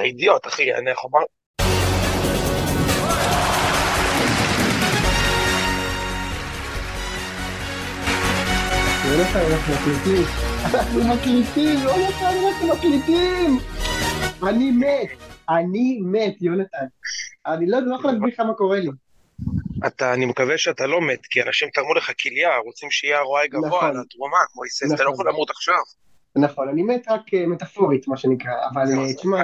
אתה אידיוט, אחי, אני איך אומר... אנחנו מקליטים. אנחנו מקליטים, יונתן, אנחנו מקליטים! אני מת, אני מת, יונתן. אני לא לא יכול להסביר לך מה קורה לי. אתה, אני מקווה שאתה לא מת, כי אנשים תרמו לך כליה, רוצים שיהיה ROI גבוה נכון. על התרומה, מויסס, אתה לא נכון. יכול למות עכשיו. נכון, אני מת רק אה, מטאפורית, מה שנקרא, אבל אה, זה- תשמע,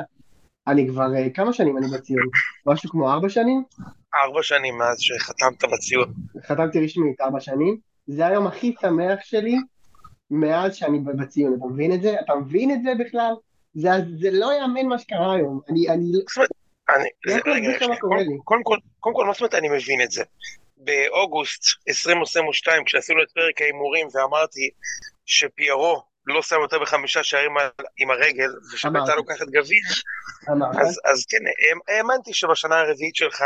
אני כבר, אה, כמה שנים אני בציון? משהו כמו ארבע שנים? ארבע שנים מאז שחתמת בציון. חתמתי רשמית ארבע שנים. זה היום הכי שמח שלי מאז שאני בציון, אתה מבין את זה? אתה מבין את זה בכלל? זה, זה לא יאמן מה שקרה היום. אני, אני, אומרת, אני, זה, יכול רגע, שנייה. קודם כל, קודם כל, מה זאת אומרת אני מבין את זה? באוגוסט 2022, כשעשינו את פרק ההימורים ואמרתי שפיירו לא שם יותר בחמישה שערים עם הרגל, ושביתר. לוקחת גביע? אז, אז כן, האמ- האמנתי שבשנה הרביעית שלך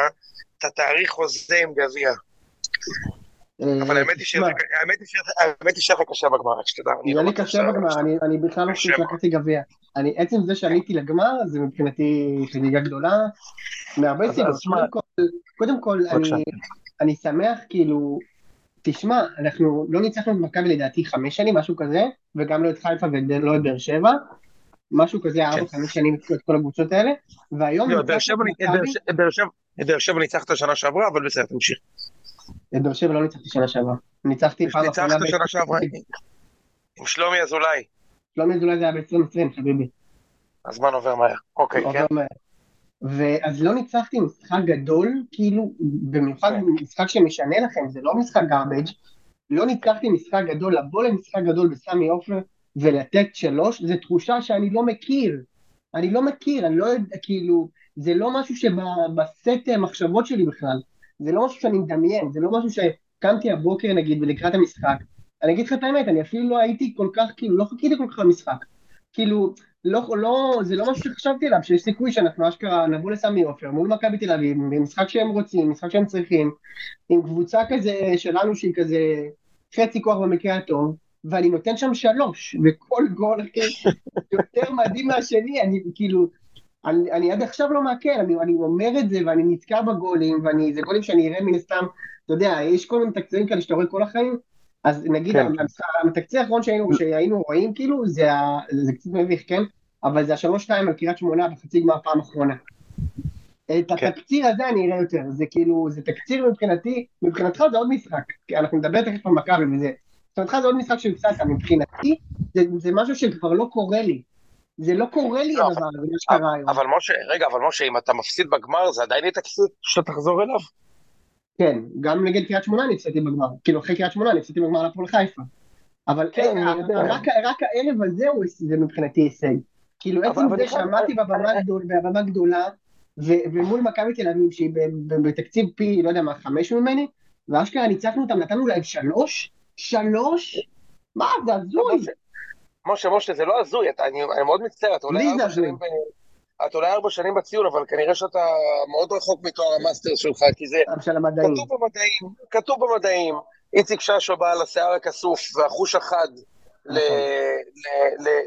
אתה תאריך חוזה עם גביע. אבל אה, האמת היא שזה- תשמע, האמת היא שהיה לך קשה בגמר, רק שתדע. אני יהיה לא לי בטוח קשה בגמר, אני, בכלל לא חושב שלקחתי גביע. אני, עצם זה שעליתי לגמר, זה מבחינתי חגיגה גדולה, מהרבה סיבות. קודם כל, אני שמח, כאילו, תשמע, אנחנו לא ניצחנו את מכבי לדעתי חמש שנים, משהו כזה, וגם לא את חיפה ולא את באר שבע, משהו כזה, ארבע, חמש שנים את כל הקבוצות האלה, והיום לא, את באר שבע- ניצחת שנה שעברה, אבל בסדר, תמשיך. את באר שבע לא ניצחתי שנה שעברה, ניצחתי פעם ניצחת אחרונה, שנה שעברה עם שלומי אזולאי. שלומי אזולאי זה היה ב-2020, חביבי. הזמן עובר מהר. אוקיי, כן. ואז לא ניצחתי משחק גדול, כאילו, במיוחד כן. משחק שמשנה לכם, זה לא משחק garbage, לא ניצחתי משחק גדול, לבוא למשחק גדול בסמי עופר ולתת שלוש, זו תחושה שאני לא מכיר. אני לא מכיר, אני לא יודע, כאילו, זה לא משהו שבסט מחשבות שלי בכלל. זה לא משהו שאני מדמיין, זה לא משהו שקמתי הבוקר נגיד ולקראת המשחק. אני אגיד לך את האמת, אני אפילו לא הייתי כל כך, כאילו, לא חיכיתי כל כך למשחק. כאילו, לא, לא, זה לא משהו שחשבתי עליו, שיש סיכוי שאנחנו אשכרה נבוא לסמי עופר מול מכבי תל אביב, במשחק שהם רוצים, משחק שהם צריכים, עם קבוצה כזה שלנו שהיא כזה חצי כוח במקרה הטוב, ואני נותן שם שלוש, וכל גול אחי, יותר מדהים מהשני, אני כאילו, אני, אני עד עכשיו לא מעכל, אני, אני אומר את זה ואני נתקע בגולים, ואני, זה גולים שאני אראה מן הסתם, אתה יודע, יש כל מיני תקצירים כאלה שאתה רואה כל החיים, אז נגיד כן. התקציר האחרון שהיינו, שהיינו רואים כאילו, זה, זה קצת מביך, כן? אבל זה השלוש שתיים על קריית שמונה בחצי גמר פעם אחרונה. את כן. התקציר הזה אני אראה יותר, זה כאילו, זה תקציר מבחינתי, מבחינתך זה עוד משחק, כי אנחנו נדבר תכף על מכבי וזה, מבחינתך זה עוד משחק שהפסדת, מבחינתי זה, זה משהו שכבר לא קורה לי, זה לא קורה לי לא, הדבר הזה, מה שקרה היום. אבל משה, רגע, אבל משה, אם אתה מפסיד בגמר, זה עדיין יהיה תקציב שאתה תחזור אליו? כן, גם נגד קריית שמונה אני הפסדתי בגמר, כאילו אחרי קריית שמונה אני הפסדתי בגמר להפועל חיפה. אבל כן. רק, הערב הזה הוא זה מבחינתי הישג. כאילו עצם זה שעמדתי בבמה גדול- בבמה גדולה, ומול מכבי תל אביב שהיא בתקציב פי, לא יודע מה, חמש ממני, ואשכרה ניצחנו אותם, נתנו להם שלוש? שלוש? מה, זה הזוי. משה, משה, זה לא הזוי, אני אני מאוד מצטער, אתה לי אולי זה הזוי. אתה אולי ארבע שנים בציון, אבל כנראה שאתה מאוד רחוק מתואר המאסטר שלך, כי זה של המדעים. כתוב במדעים, כתוב במדעים, איציק ששו בעל השיער הכסוף והחוש החד נכון.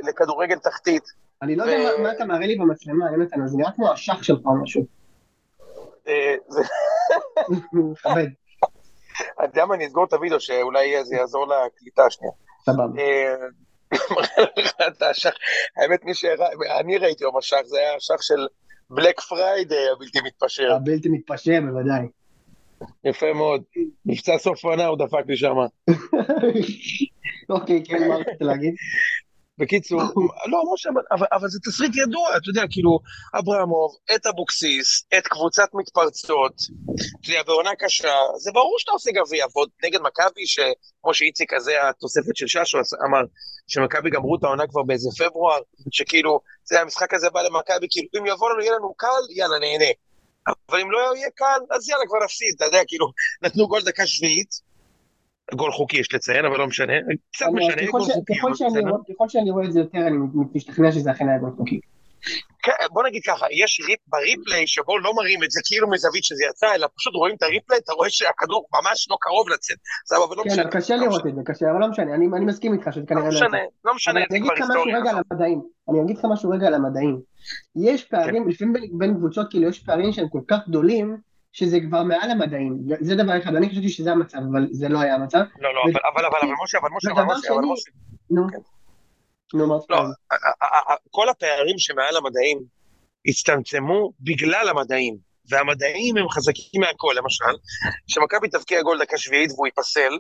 לכדורגל תחתית. אני לא יודע מה- אתה מראה לי במצלמה, יונתן, זה נראה כמו השח שלך או משהו. אה, מכבד, אתה יודע מה, אני אסגור את הוידאו שאולי זה יעזור לקליטה השנייה. סבבה. מראה לך את השח, האמת מי שהראה, אני ראיתי יום השח, זה היה השח של Black Friday הבלתי מתפשר, הבלתי מתפשר בוודאי. יפה מאוד, מבצע סוף עונה הוא דפק לי שמה. אוקיי, כן, מה רצית להגיד? בקיצור, לא, משה, אבל- אבל, זה תסריט ידוע, אתה יודע, כאילו, אברמוב, את אבוקסיס, את קבוצת מתפרצות, אתה יודע, בעונה קשה, זה ברור שאתה עושה גביע, ועוד נגד מכבי, שכמו שאיציק הזה, התוספת של ששו אמר, שמכבי גמרו את העונה כבר באיזה פברואר, שכאילו, זה המשחק הזה בא למכבי, כאילו, אם יבוא לנו, יהיה לנו קל, יאללה, נהנה. אבל אם לא יהיה קל, אז יאללה, כבר נפסיד, אתה יודע, כאילו, נתנו גול דקה שביעית, גול חוקי יש לציין, אבל לא משנה, קצת משנה, גול ש- חוקי, ככל אבל שאני. רואה- ככל שאני רואה את זה יותר, אני משתכנע שזה אכן היה גול חוקי. כן, בוא נגיד ככה, יש ריפ, בריפליי שבו לא מראים את זה כאילו מזווית שזה יצא, אלא פשוט רואים את הריפליי, אתה רואה שהכדור ממש לא קרוב לצאת. סבבה, ולא כן, משנה. אבל קשה לא לראות. את זה, קשה, אבל לא משנה, אני אני מסכים איתך שזה כנראה לא לא משנה. לא משנה, אבל זה אני אגיד כבר לך משהו היסטוריה. רגע על המדעים. אני אגיד לך משהו רגע על המדעים. יש פערים, לפעמים בין- בין קבוצות, כאילו יש פערים שהם כל כך גדולים, שזה כבר מעל המדעים. זה דבר אחד, אני חשבתי שזה המצב, אבל זה לא היה המצב. לא, לא, אבל, אבל, אבל, אבל, משה, אבל, משה, אבל, משה, אבל, משה. נו. כן. נו, מה לא, פערים? ה- ה- ה- כל הפערים שמעל המדעים הצטמצמו בגלל המדעים, והמדעים הם חזקים מהכל, למשל, שמכבי תבקיע גול דקה שביעית והוא ייפסל,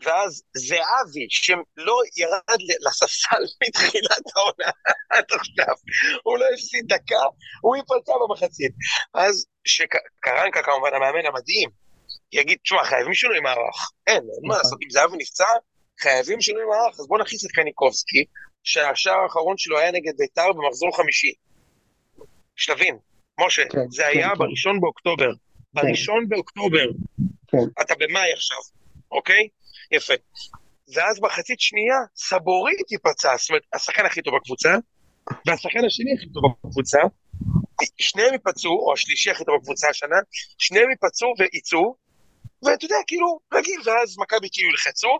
ואז זהבי, שלא ירד לספסל מתחילת העונה עד עכשיו, הוא לא הפסיד דקה, הוא ייפצע במחצית. אז שקרנקה כמובן המאמן המדהים, יגיד, תשמע, חייבים שינוי מערך. אין, אין מה נכון. לעשות, אם זהבי נפצע, חייבים שינוי מערך, אז בוא נכניס את קניקובסקי, שהשער האחרון שלו היה נגד ביתר במחזור חמישי. שתבין, משה, כן, זה כן, היה כן. בראשון באוקטובר. בראשון באוקטובר. כן. אתה במאי עכשיו, אוקיי? יפה. ואז מחצית שנייה, סבורית ייפצע, זאת אומרת, השחקן הכי טוב בקבוצה, והשחקן השני הכי טוב בקבוצה, שניהם ייפצעו, או השלישי הכי טוב בקבוצה השנה, שניהם ייפצעו ויצאו, ואתה יודע, כאילו, רגיל, ואז מכבי כאילו ילחצו,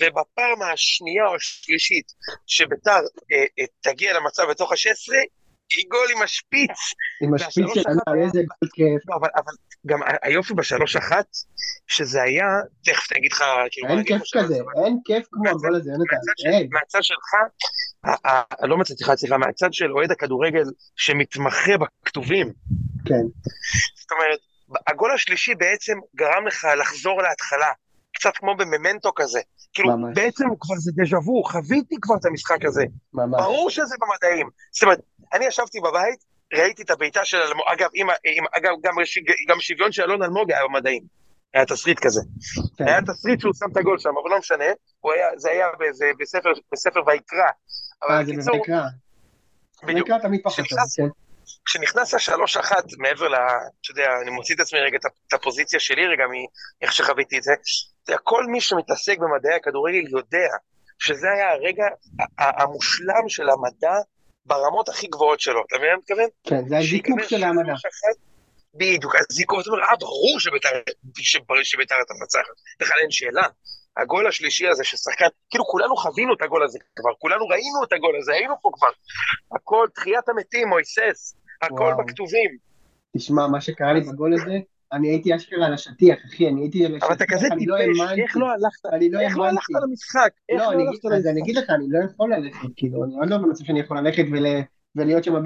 ובפעם השנייה או השלישית שביתר אה, אה, תגיע למצב בתוך ה-16, היא גול עם השפיץ. עם השפיץ היה- איזה גול כיף. לא, אבל, אבל גם היופי בשלוש אחת, שזה היה, תכף אני אגיד לך, כאילו, אין כיף לך כזה, אין כיף כמו הגול הזה, יונתן. מהצד של- אין. מהצד שלך, לא מהצד שלך, סליחה, מהצד של אוהד הכדורגל שמתמחה בכתובים. כן. זאת אומרת, הגול השלישי בעצם גרם לך לחזור להתחלה, קצת כמו בממנטו כזה. כאילו, ממש. בעצם כבר זה דז'ה וו, חוויתי כבר את המשחק הזה. ממש. ברור שזה במדעים. זאת אומרת, אני ישבתי בבית, ראיתי את הבעיטה של אלמוג, אגב, עם, עם, אגב גם, גם שוויון של אלון אלמוג היה במדעים. היה תסריט כזה. כן. היה תסריט שהוא שם את הגול שם, אבל לא משנה, היה, זה היה באיזה, בספר, בספר ויקרא. אבל אה, זה בבקרה. בדיוק. בבקרה תמיד פחות טוב, כן. כשנכנס השלוש אחת מעבר ל... אתה יודע, אני מוציא את עצמי רגע את הפוזיציה שלי רגע מאיך שחוויתי את זה. יודע, כל מי שמתעסק במדעי הכדורגל יודע שזה היה הרגע המושלם של המדע ברמות הכי גבוהות שלו. אתה מבין מה אני מתכוון? כן, זה הזיקוק של המדע. אחת, בדיוק, הזיקוק, אתה אומר, אה, ברור שביתר אתה מנצחת. בכלל אין שאלה. הגול השלישי הזה ששחקן, כאילו כולנו חווינו את הגול הזה כבר, כולנו ראינו את הגול הזה, היינו פה כבר. הכל, תחיית המתים, מויסס, הכל וואו. בכתובים. תשמע, מה שקרה לי בגול הזה, אני הייתי אשכרה על השטיח, אחי, אני הייתי על השטיח, אבל אתה כזה לא טיפש. איך לא הלכת? אני לא איך לא הלכת. למשחק? איך לא, לא אני, הלכת אז אני למשחק? אגיד לך, אני לא יכול ללכת, כאילו, אני עוד לא במצב שאני יכול ללכת ול, ולהיות שם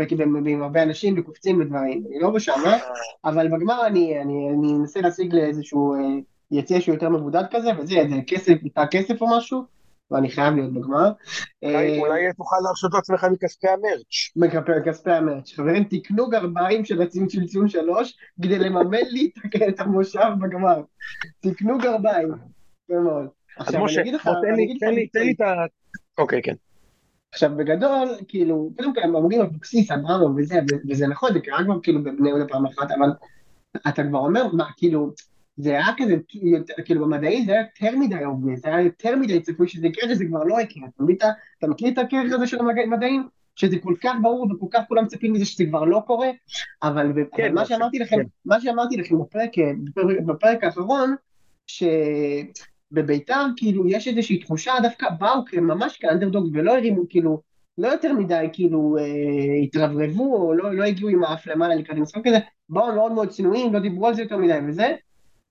עם, הרבה אנשים וקופצים ודברים, אני לא בשם, אה? אבל בגמר אני, אנסה להשיג לאיזשהו אה, יציע שהוא יותר מבודד כזה, וזה, כסף, כסף או משהו, ואני חייב להיות בגמר. אולי- אה, אולי תוכל להרשות לעצמך מכספי המרץ'. מכספי כספי המרץ'. חברים, תקנו גרביים של של ציון שלוש, כדי לממן לי את- המושב בגמר. תקנו גרביים. יפה מאוד. עכשיו, אני אגיד לך, תן לי, תן לי, את ה... אוקיי, כן. עכשיו בגדול, כאילו, קודם כל הם אומרים אבוקסיס, אברמוב וזה, וזה נכון, זה קרה כבר כאילו בבני יהודה פעם אחת, אבל אתה כבר אומר, מה, כאילו, זה היה כזה, כאילו במדעי זה היה יותר מדי obvious, זה היה יותר מדי צפוי שזה יקרה, שזה כבר לא יקרה, אתה מבין? אתה מכיר את הכרך הזה של המדעים? שזה כל כך ברור וכל כך כולם מצפים מזה שזה כבר לא קורה, אבל, אבל כן, מה לא, שאמרתי לכם, כן. מה שאמרתי לכם בפרק, בפרק, האחרון, שבביתר כאילו יש איזושהי תחושה, דווקא באו ממש כאנדרדוג ולא הרימו כאילו, לא יותר מדי כאילו אה, התרברבו או לא, לא הגיעו עם האף למעלה לקראת המשחק כזה, באו מאוד מאוד צנועים, לא דיברו על זה יותר מדי וזה,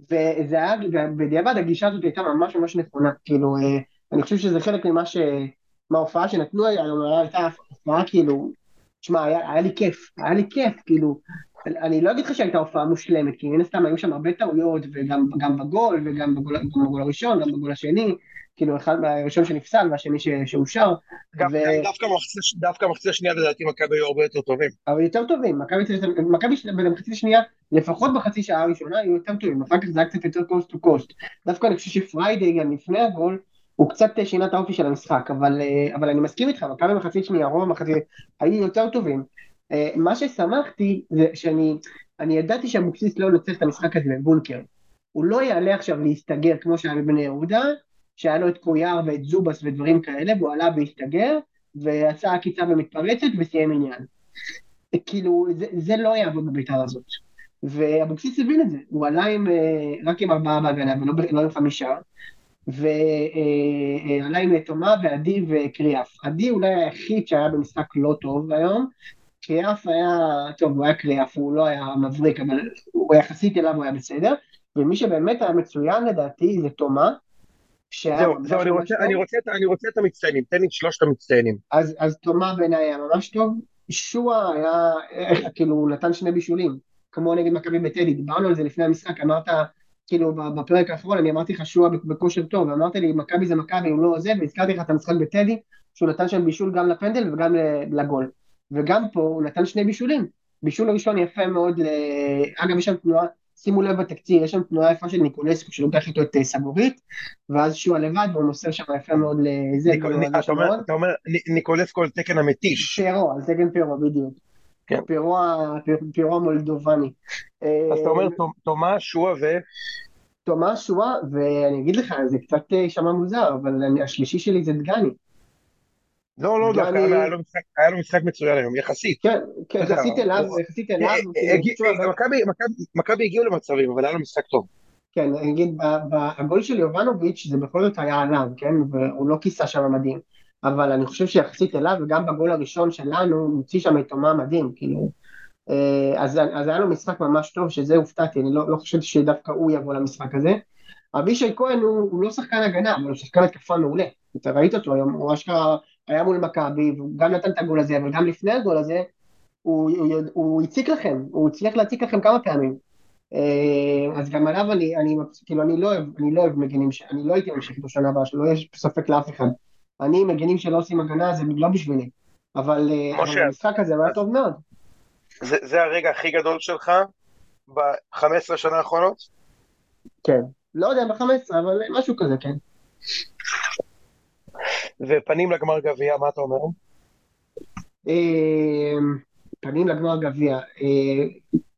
וזה היה, בדיעבד הגישה הזאת הייתה ממש ממש נכונה, כאילו, אה, אני חושב שזה חלק ממה ש... מההופעה שנתנו היום, הייתה הופעה כאילו, תשמע, היה, היה לי כיף, היה לי כיף, כאילו, אני לא אגיד לך שהייתה הופעה מושלמת, כי מן הסתם היו שם הרבה טעויות, וגם גם בגול, וגם בגול, בגול הראשון, גם בגול השני, כאילו, אחד מהראשון שנפסל והשני שאושר, דווקא מחצית- השנייה לדעתי מכבי היו הרבה יותר טובים. אבל יותר טובים, מכבי במחצית השנייה, לפחות בחצי שעה הראשונה, היו יותר טובים, אחר כך זה היה קצת יותר coast to coast. דווקא אני חושב שפריידי גם לפני הגול, הוא קצת שינה את האופי של המשחק, אבל, אה, אבל אני מסכים איתך, מכבי מחצית שנייה, רוב המחצית, היו יותר טובים. אה, מה ששמחתי זה שאני אני ידעתי שאבוקסיס לא ינצח את המשחק הזה בבונקר. הוא לא יעלה עכשיו להסתגר כמו שהיה בבני יהודה, שהיה לו את קויאר ואת זובס ודברים כאלה, והוא עלה והסתגר, ועשה עקיצה ומתפרצת וסיים עניין. כאילו, זה, זה לא יעבוד בבית"ר הזאת. ואבוקסיס הבין את זה, הוא עלה עם, אה, רק עם ארבעה בהגנה ולא לא עם חמישה, ועלה עם תומה ועדי וקריאף. עדי אולי היחיד שהיה במשחק לא טוב היום, קריאף היה, טוב, הוא היה קריאף, הוא לא היה מבריק, אבל הוא יחסית אליו הוא היה בסדר, ומי שבאמת היה מצוין לדעתי זה תומה, זהו, זהו, אני רוצה, אני, רוצה, אני רוצה את המצטיינים, תן לי את שלושת המצטיינים. אז, אז תומה בעיניי היה ממש טוב, שועה היה, כאילו, הוא נתן שני בישולים, כמו נגד מכבי בטדי, דיברנו על זה לפני המשחק, אמרת, כאילו, בפרק האחרון, אני אמרתי לך שועה בכושר טוב, ואמרת לי, מכבי זה מכבי, הוא לא עוזב, והזכרתי לך את המשחק בטדי, שהוא נתן שם בישול גם לפנדל וגם לגול. וגם פה הוא נתן שני בישולים. בישול ראשון יפה מאוד, אגב, יש שם תנועה, שימו לב בתקציר, יש שם תנועה יפה של ניקולסקו שלוקח איתו את אה, סבורית, ואז שועה לבד, והוא מוסר שם יפה מאוד לזה. אתה אומר ניקולסקו על תקן המתיש. פירו, על תקן פירו, בדיוק. כן. פירו המולדובני. אז אתה אומר אה, תומא, שועה ו... תומא, שועה, ואני אגיד לך, זה קצת אה, יישמע מוזר, אבל השלישי שלי זה דגני. לא, לא, דווקא היה לו משחק מצוין היום, יחסית. כן, כן, יחסית אליו, יחסית אליו. מכבי הגיעו למצבים, אבל היה לו משחק טוב. כן, אני אגיד, הגול של יובנוביץ' זה בכל זאת היה עליו, כן? והוא לא כיסה שם מדהים. אבל אני חושב שיחסית אליו, וגם בגול הראשון שלנו, הוא מוציא שם את תומה מדהים, כאילו. אה, אז, אז היה לו משחק ממש טוב, שזה הופתעתי, אני לא, לא חשבתי שדווקא הוא יבוא למשחק הזה. אבישי כהן הוא, הוא לא שחקן הגנה, אבל הוא שחקן התקפה מעולה. אתה ראית אותו היום, הוא אשכרה היה מול מכבי, והוא גם נתן את הגול הזה, אבל גם לפני הגול הזה, הוא, הוא, הוא הציק לכם, הוא הצליח להציק לכם כמה פעמים. אה, אז גם עליו אני, אני, כאילו, אני לא אוהב, אני לא אוהב מגנים, אני לא הייתי ממשיך בשנה הבאה, שלא יש ספק לאף אחד. אני, מגנים שלא עושים הגנה, זה לא בשבילי. אבל, אה, אבל המשחק הזה היה טוב מאוד. זה, זה הרגע הכי גדול שלך ב-15 שנה האחרונות? כן. לא יודע, ב-15, אבל משהו כזה, כן. ופנים לגמר גביע, מה אתה אומר? אמ, פנים לגמר גביע. אה,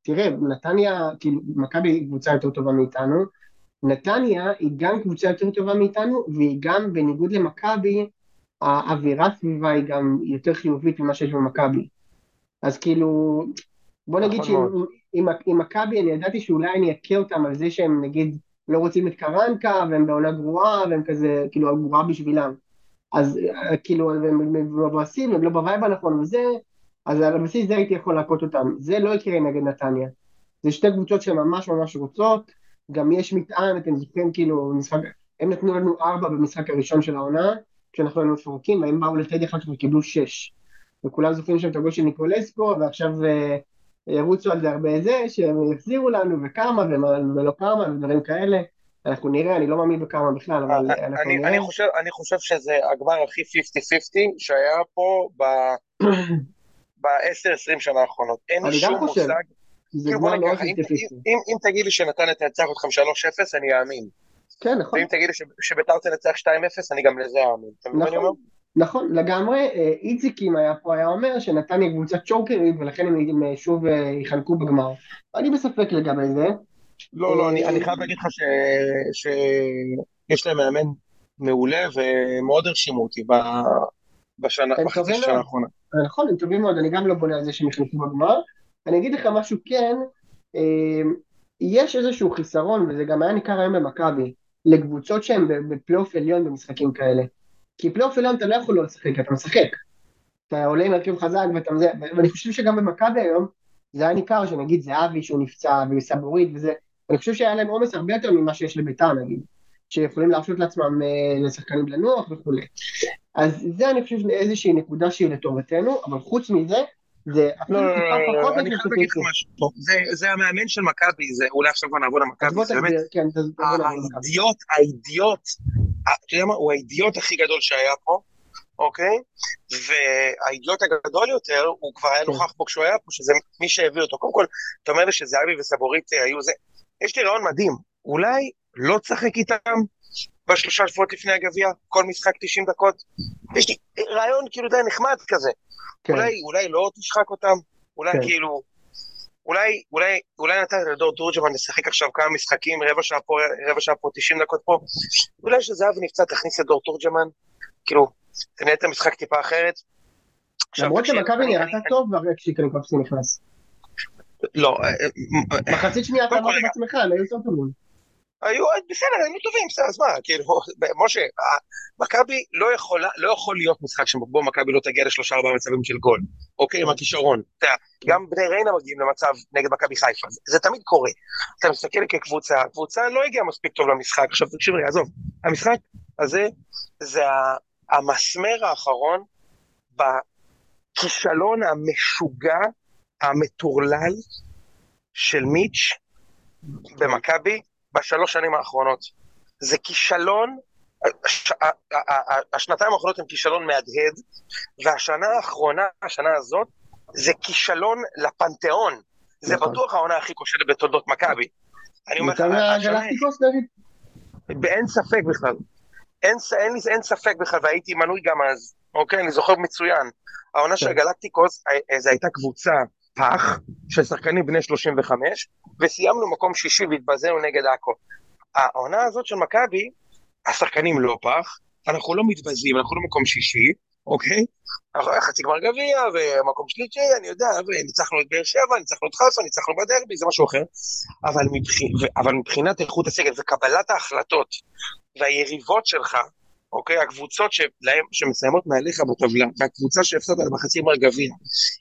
תראה, נתניה, כאילו, מכבי היא קבוצה יותר טובה מאיתנו, נתניה היא גם קבוצה יותר טובה מאיתנו, והיא גם, בניגוד למכבי, האווירה סביבה היא גם יותר חיובית ממה שיש במכבי. אז כאילו, בוא נגיד נכון שעם מכבי אני ידעתי שאולי אני אכה אותם על זה שהם נגיד לא רוצים את קרנקה, והם בעונה גרועה, והם כזה, כאילו, גרועה בשבילם. אז אה, כאילו, הם מבואסים, הם לא ב vibe הנכון וזה, אז על הבסיס זה הייתי יכול להכות אותם. זה לא יקרה נגד נתניה. זה שתי קבוצות שממש ממש רוצות, גם יש מטען, אתם זוכרים כאילו, משחק, הם נתנו לנו ארבע במשחק הראשון של העונה, כשאנחנו היינו מפורקים, והם באו לטדי אחר כך וקיבלו שש. וכולם זוכרים שם את הגול של ניקולסקו, ועכשיו uh, ירוצו על זה הרבה זה, שהם יחזירו לנו, וכמה, ולא כמה, ודברים כאלה. אנחנו נראה, אני לא מאמין בכמה בכלל, אבל אה, אנחנו אני, נראה. אני חושב, אני חושב שזה הגמר הכי 50-50 שהיה פה ב-10-20 שנה האחרונות. אין לי שום מושג. זה גמר מאוד 50-50. אם, אם תגיד לי שנתן את תנצח אתכם 3-0, אני אאמין. כן, נכון. ואם תגיד לי שביתר תנצח 2-0, אני גם לזה אאמין. אומר? נכון, לגמרי, אה, איציק אם היה פה היה אומר שנתניה קבוצת צ'וקרית ולכן הם אה, שוב יחלקו בגמר. אני בספק לגבי זה. לא, לא, אני, חייב להגיד לך שיש להם מאמן מעולה ומאוד הרשימו אותי בשנה, בחצי שנה האחרונה. נכון, הם טובים מאוד, אני גם לא בונה על זה שהם יחלקו בגמר. אני אגיד לך משהו כן, אמ, יש איזשהו חיסרון, וזה גם היה ניכר היום במכבי, לקבוצות שהן בפלייאוף עליון במשחקים כאלה. כי פלייאוף עליון אתה לא יכול לא לשחק, אתה משחק. אתה עולה עם הרכב חזק ואתה... ואני חושב שגם במכבי היום, זה היה ניכר שנגיד זהבי שהוא נפצע וסבורית וזה, אני חושב שהיה להם עומס הרבה יותר ממה שיש לביתר נגיד, שיכולים להרשות לעצמם אה, לשחקנים לנוח וכולי. אז זה אני חושב איזושהי נקודה שהיא לטובתנו, אבל חוץ מזה, זה אפילו לא, טיפה לא, לא, פחות אני חייב להגיד לך משהו, זה המאמן של מכבי, זה אולי עכשיו כבר נעבור למכבי, זה באמת, כן, האידיוט, האידיוט, אתה יודע מה, הוא האידיוט הכי גדול שהיה פה, אוקיי? והאידיוט הגדול יותר, הוא כבר היה כן. נוכח פה כשהוא היה פה, שזה מי שהביא אותו. קודם כל, אתה אומר לי שזהבי וסבורית אה, היו זה, יש לי רעיון מדהים, אולי לא תשחק איתם בשלושה שבועות לפני הגביע, כל משחק 90 דקות? יש לי רעיון כאילו די נחמד כזה. כן. אולי, אולי לא תשחק אותם, אולי כן. כאילו, אולי, אולי, אולי נתן לדור תורג'מן לשחק עכשיו כמה משחקים, רבע שעה פה, רבע שעה פה, 90 דקות פה, אולי כשזהבי נפצע תכניס את דור תורג'מן, כאילו, תנהל את המשחק טיפה אחרת. למרות שמכבי נראתה טוב כשקניקובסקי נכנס. לא. מחצית שנייה אתה אמרת בעצמך, הם היו יותר טובים. היו, בסדר, היינו טובים, בסדר, אז מה, כאילו, משה, מכבי לא יכולה, לא יכול להיות משחק שבו מכבי לא תגיע לשלושה ארבעה מצבים של גול, אוקיי, עם הכישרון. אתה יודע, גם בני ריינה מגיעים למצב נגד מכבי חיפה, זה תמיד קורה. אתה מסתכל כקבוצה, הקבוצה לא הגיעה מספיק טוב למשחק, עכשיו תקשיב רגע, עזוב, המשחק הזה זה המסמר האחרון בכישלון המשוגע, המטורלל של מיץ' במכבי, בשלוש שנים האחרונות. זה כישלון, השנתיים האחרונות הן כישלון מהדהד, והשנה האחרונה, השנה הזאת, זה כישלון לפנתיאון. זה נכון. בטוח העונה הכי כושלת בתולדות מכבי. אני אומר לך, גלקטיקוס דוד? אין ספק בכלל. אין, אין, אין ספק בכלל, והייתי מנוי גם אז, אוקיי? אני זוכר מצוין. העונה של כן. גלקטיקוס, אה, אה, זו הייתה קבוצה פח של שחקנים בני 35, וסיימנו מקום שישי והתבזינו נגד עכו. העונה הזאת של מכבי, השחקנים לא פח, אנחנו לא מתבזים, אנחנו לא מקום שישי, אוקיי? אנחנו חצי גמר גביע ומקום שלישי, אני יודע, וניצחנו את באר שבע, ניצחנו את חיפה, ניצחנו בדרבי, זה משהו אחר. אבל, מבח... אבל מבחינת איכות הסגל וקבלת ההחלטות והיריבות שלך, אוקיי? הקבוצות שלהם, שמסיימות מעליך בטבלה, והקבוצה שהפסדת בחצי גמר גביע,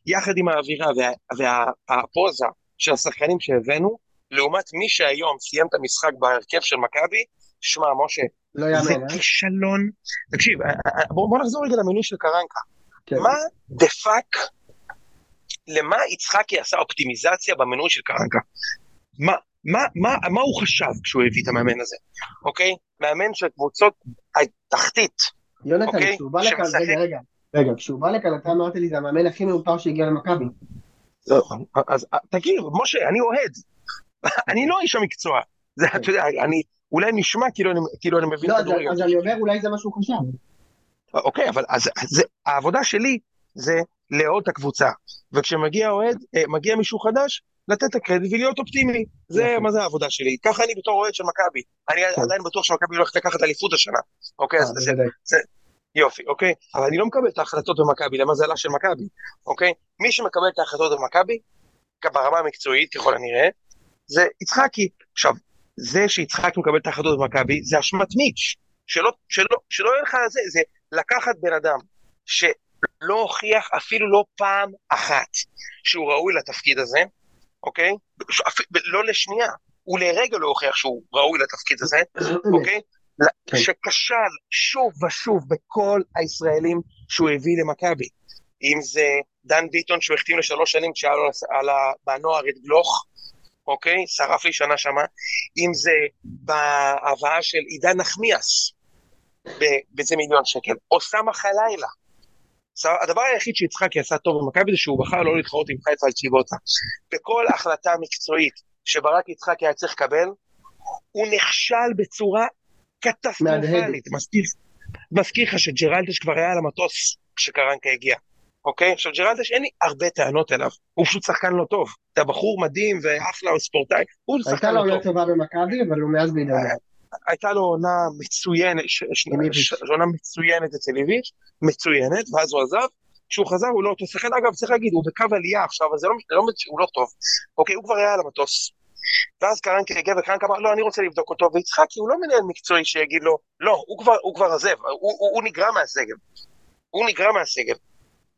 יחד עם האווירה וה, והפוזה של השחקנים שהבאנו, לעומת מי שהיום סיים את המשחק בהרכב של מכבי, שמע, משה, לא זה אה? כישלון. תקשיב, אה, אה, בוא, בוא נחזור רגע למינוי של קרנקה. כן. מה the fuck, למה יצחקי עשה אופטימיזציה במינוי של קרנקה? מה, מה, מה, מה הוא חשב כשהוא הביא את המאמן הזה, אוקיי? מאמן של קבוצות התחתית. יונתן, אוקיי? כשהוא בא לכאן, רגע, רגע, רגע, כשהוא בא לכאן, אתה אמרת לי, זה המאמן הכי מאופר שהגיע למכבי. לא, אז תגיד, משה, אני אוהד. אני לא איש המקצוע. זה, אתה יודע, אני אולי נשמע כאילו אני, כאילו אני מבין לא, כדורגל. אז אני אומר, אולי זה מה שהוא חשב. אוקיי, אבל אז, זה, העבודה שלי זה לאהוד את הקבוצה. וכשמגיע אוהד, אה, מגיע מישהו חדש, לתת את הקרדיט ולהיות אופטימי. זה מה זה העבודה שלי. ככה אני בתור אוהד של מכבי. אני כן. עדיין בטוח שמכבי הולכת לקחת אליפות השנה. אוקיי, אז אה, זה, זה, יופי, אוקיי? אבל אני לא מקבל את ההחלטות במכבי, למזלה של מכבי, אוקיי? מי שמקבל את ההחלטות במכבי, ברמה המקצועית ככל הנראה, זה יצחקי. עכשיו, זה שיצחקי מקבל את ההחלטות במכבי, זה אשמת מיץ', שלא, שלא, שלא יהיה לך זה, זה לקחת בן אדם שלא הוכיח אפילו לא פעם אחת שהוא ראוי לתפקיד הזה, אוקיי? לא לשנייה, הוא לרגע לא הוכיח שהוא ראוי לתפקיד הזה, אוקיי? כן. שכשל שוב ושוב בכל הישראלים שהוא הביא למכבי. אם זה דן ביטון שהוא החתים לשלוש שנים כשהיה לו בנוער את גלוך, אוקיי? שרף לי שנה שמה. אם זה בהבאה של עידן נחמיאס, באיזה מיליון שקל. אוסאמה חלילה. הדבר היחיד שיצחקי עשה טוב במכבי זה שהוא בחר לא להתחרות עם חיפה על צ'יבוטה. בכל החלטה מקצועית שברק יצחקי היה צריך לקבל, הוא נכשל בצורה קטסטרופלית. מזכיר לך שג'רלדש כבר היה על המטוס כשקרנקה הגיע. אוקיי? עכשיו ג'רלדש אין לי הרבה טענות אליו, הוא פשוט שחקן לא טוב. אתה בחור מדהים ואחלה, ספורטאי, הוא שחקן לא טוב. הייתה לו עונה טובה במכבי, אבל הוא מאז בהידרדר. הייתה לו עונה מצוינת, עונה מצוינת אצל איביץ', מצוינת, ואז הוא עזב. כשהוא חזר הוא לא אותו שחקן, אגב צריך להגיד, הוא בקו עלייה עכשיו, אז זה לא, לא, הוא לא טוב. אוקיי, הוא כבר היה על המטוס. ואז קרנקי הגיע וקרנקי אמר, לא, אני רוצה לבדוק אותו, ויצחקי הוא לא מנהל מקצועי שיגיד לו, לא, הוא כבר, הוא כבר עזב, הוא, הוא, הוא נגרע מהסגל. הוא נגרע מהסגל.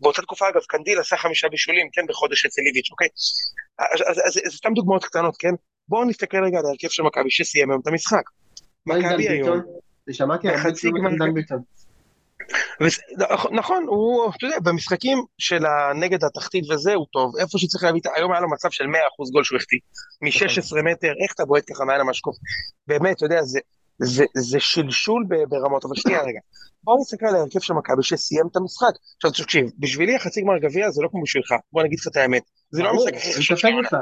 באותה תקופה, אגב, קנדיל עשה חמישה בישולים, כן, בחודש אצל איביץ', אוקיי? אז, אז, אז, אז סתם דוגמאות קטנות, כן? בואו נסתכל רגע על ההרכב של מכבי שסיים היום את המשחק. מכבי היום... שמעתי על דן ביטון. נכון, הוא, אתה יודע, במשחקים של הנגד התחתית וזה, הוא טוב. איפה שצריך להביא, היום היה לו מצב של 100% גול שהוא החטיא. מ-16 מטר, איך אתה בועט ככה מעל המשקוף? באמת, אתה יודע, זה, זה, זה שלשול ברמות, אבל שנייה רגע. בואו נסתכל על ההרכב של מכבי שסיים את המשחק. עכשיו תקשיב, בשבילי החצי גמר גביע זה לא כמו בשבילך, בוא נגיד לך את האמת. זה לא המשחק הכי חשוב שלך.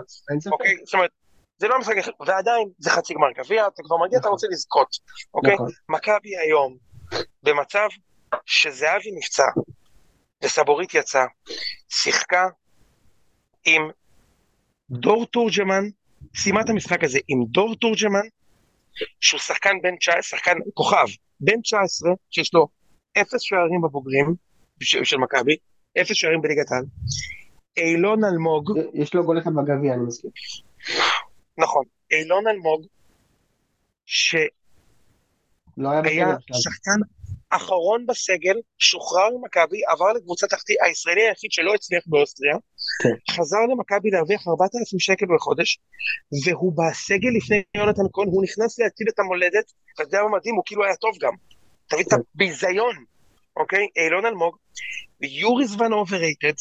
אוקיי, זאת אומרת, זה לא המשחק הכי, ועדיין זה חצי גמר גביע, אתה כבר מגיע, אתה נכון. רוצה לזכות, אוקיי? נכון. מכבי היום במצב שזהבי נפצע וסבורית יצא, שיחקה עם דור תורג'מן, סיימה את המשחק הזה עם דור תורג'מן, שהוא שחקן בן 19, שחקן כוכב, בן 19, שיש לו אפס שערים בבוגרים של, של מכבי, אפס שערים בליגת העל. אילון אלמוג, יש לו גול אחד בגביע, אני מסכים. נכון, אילון אלמוג, שהיה לא היה. שחקן אחרון בסגל, שוחרר ממכבי, עבר לקבוצה תחתית, הישראלי היחיד שלא הצליח באוסטריה, כן. חזר למכבי להרוויח 4,000 שקל בחודש, והוא בסגל לפני יונתן כהן, הוא נכנס להציל את המולדת, ואתה יודע מה מדהים, הוא כאילו היה טוב גם. תבין את כן. הביזיון, אוקיי? אילון אלמוג, ויוריס ון אוברייטד,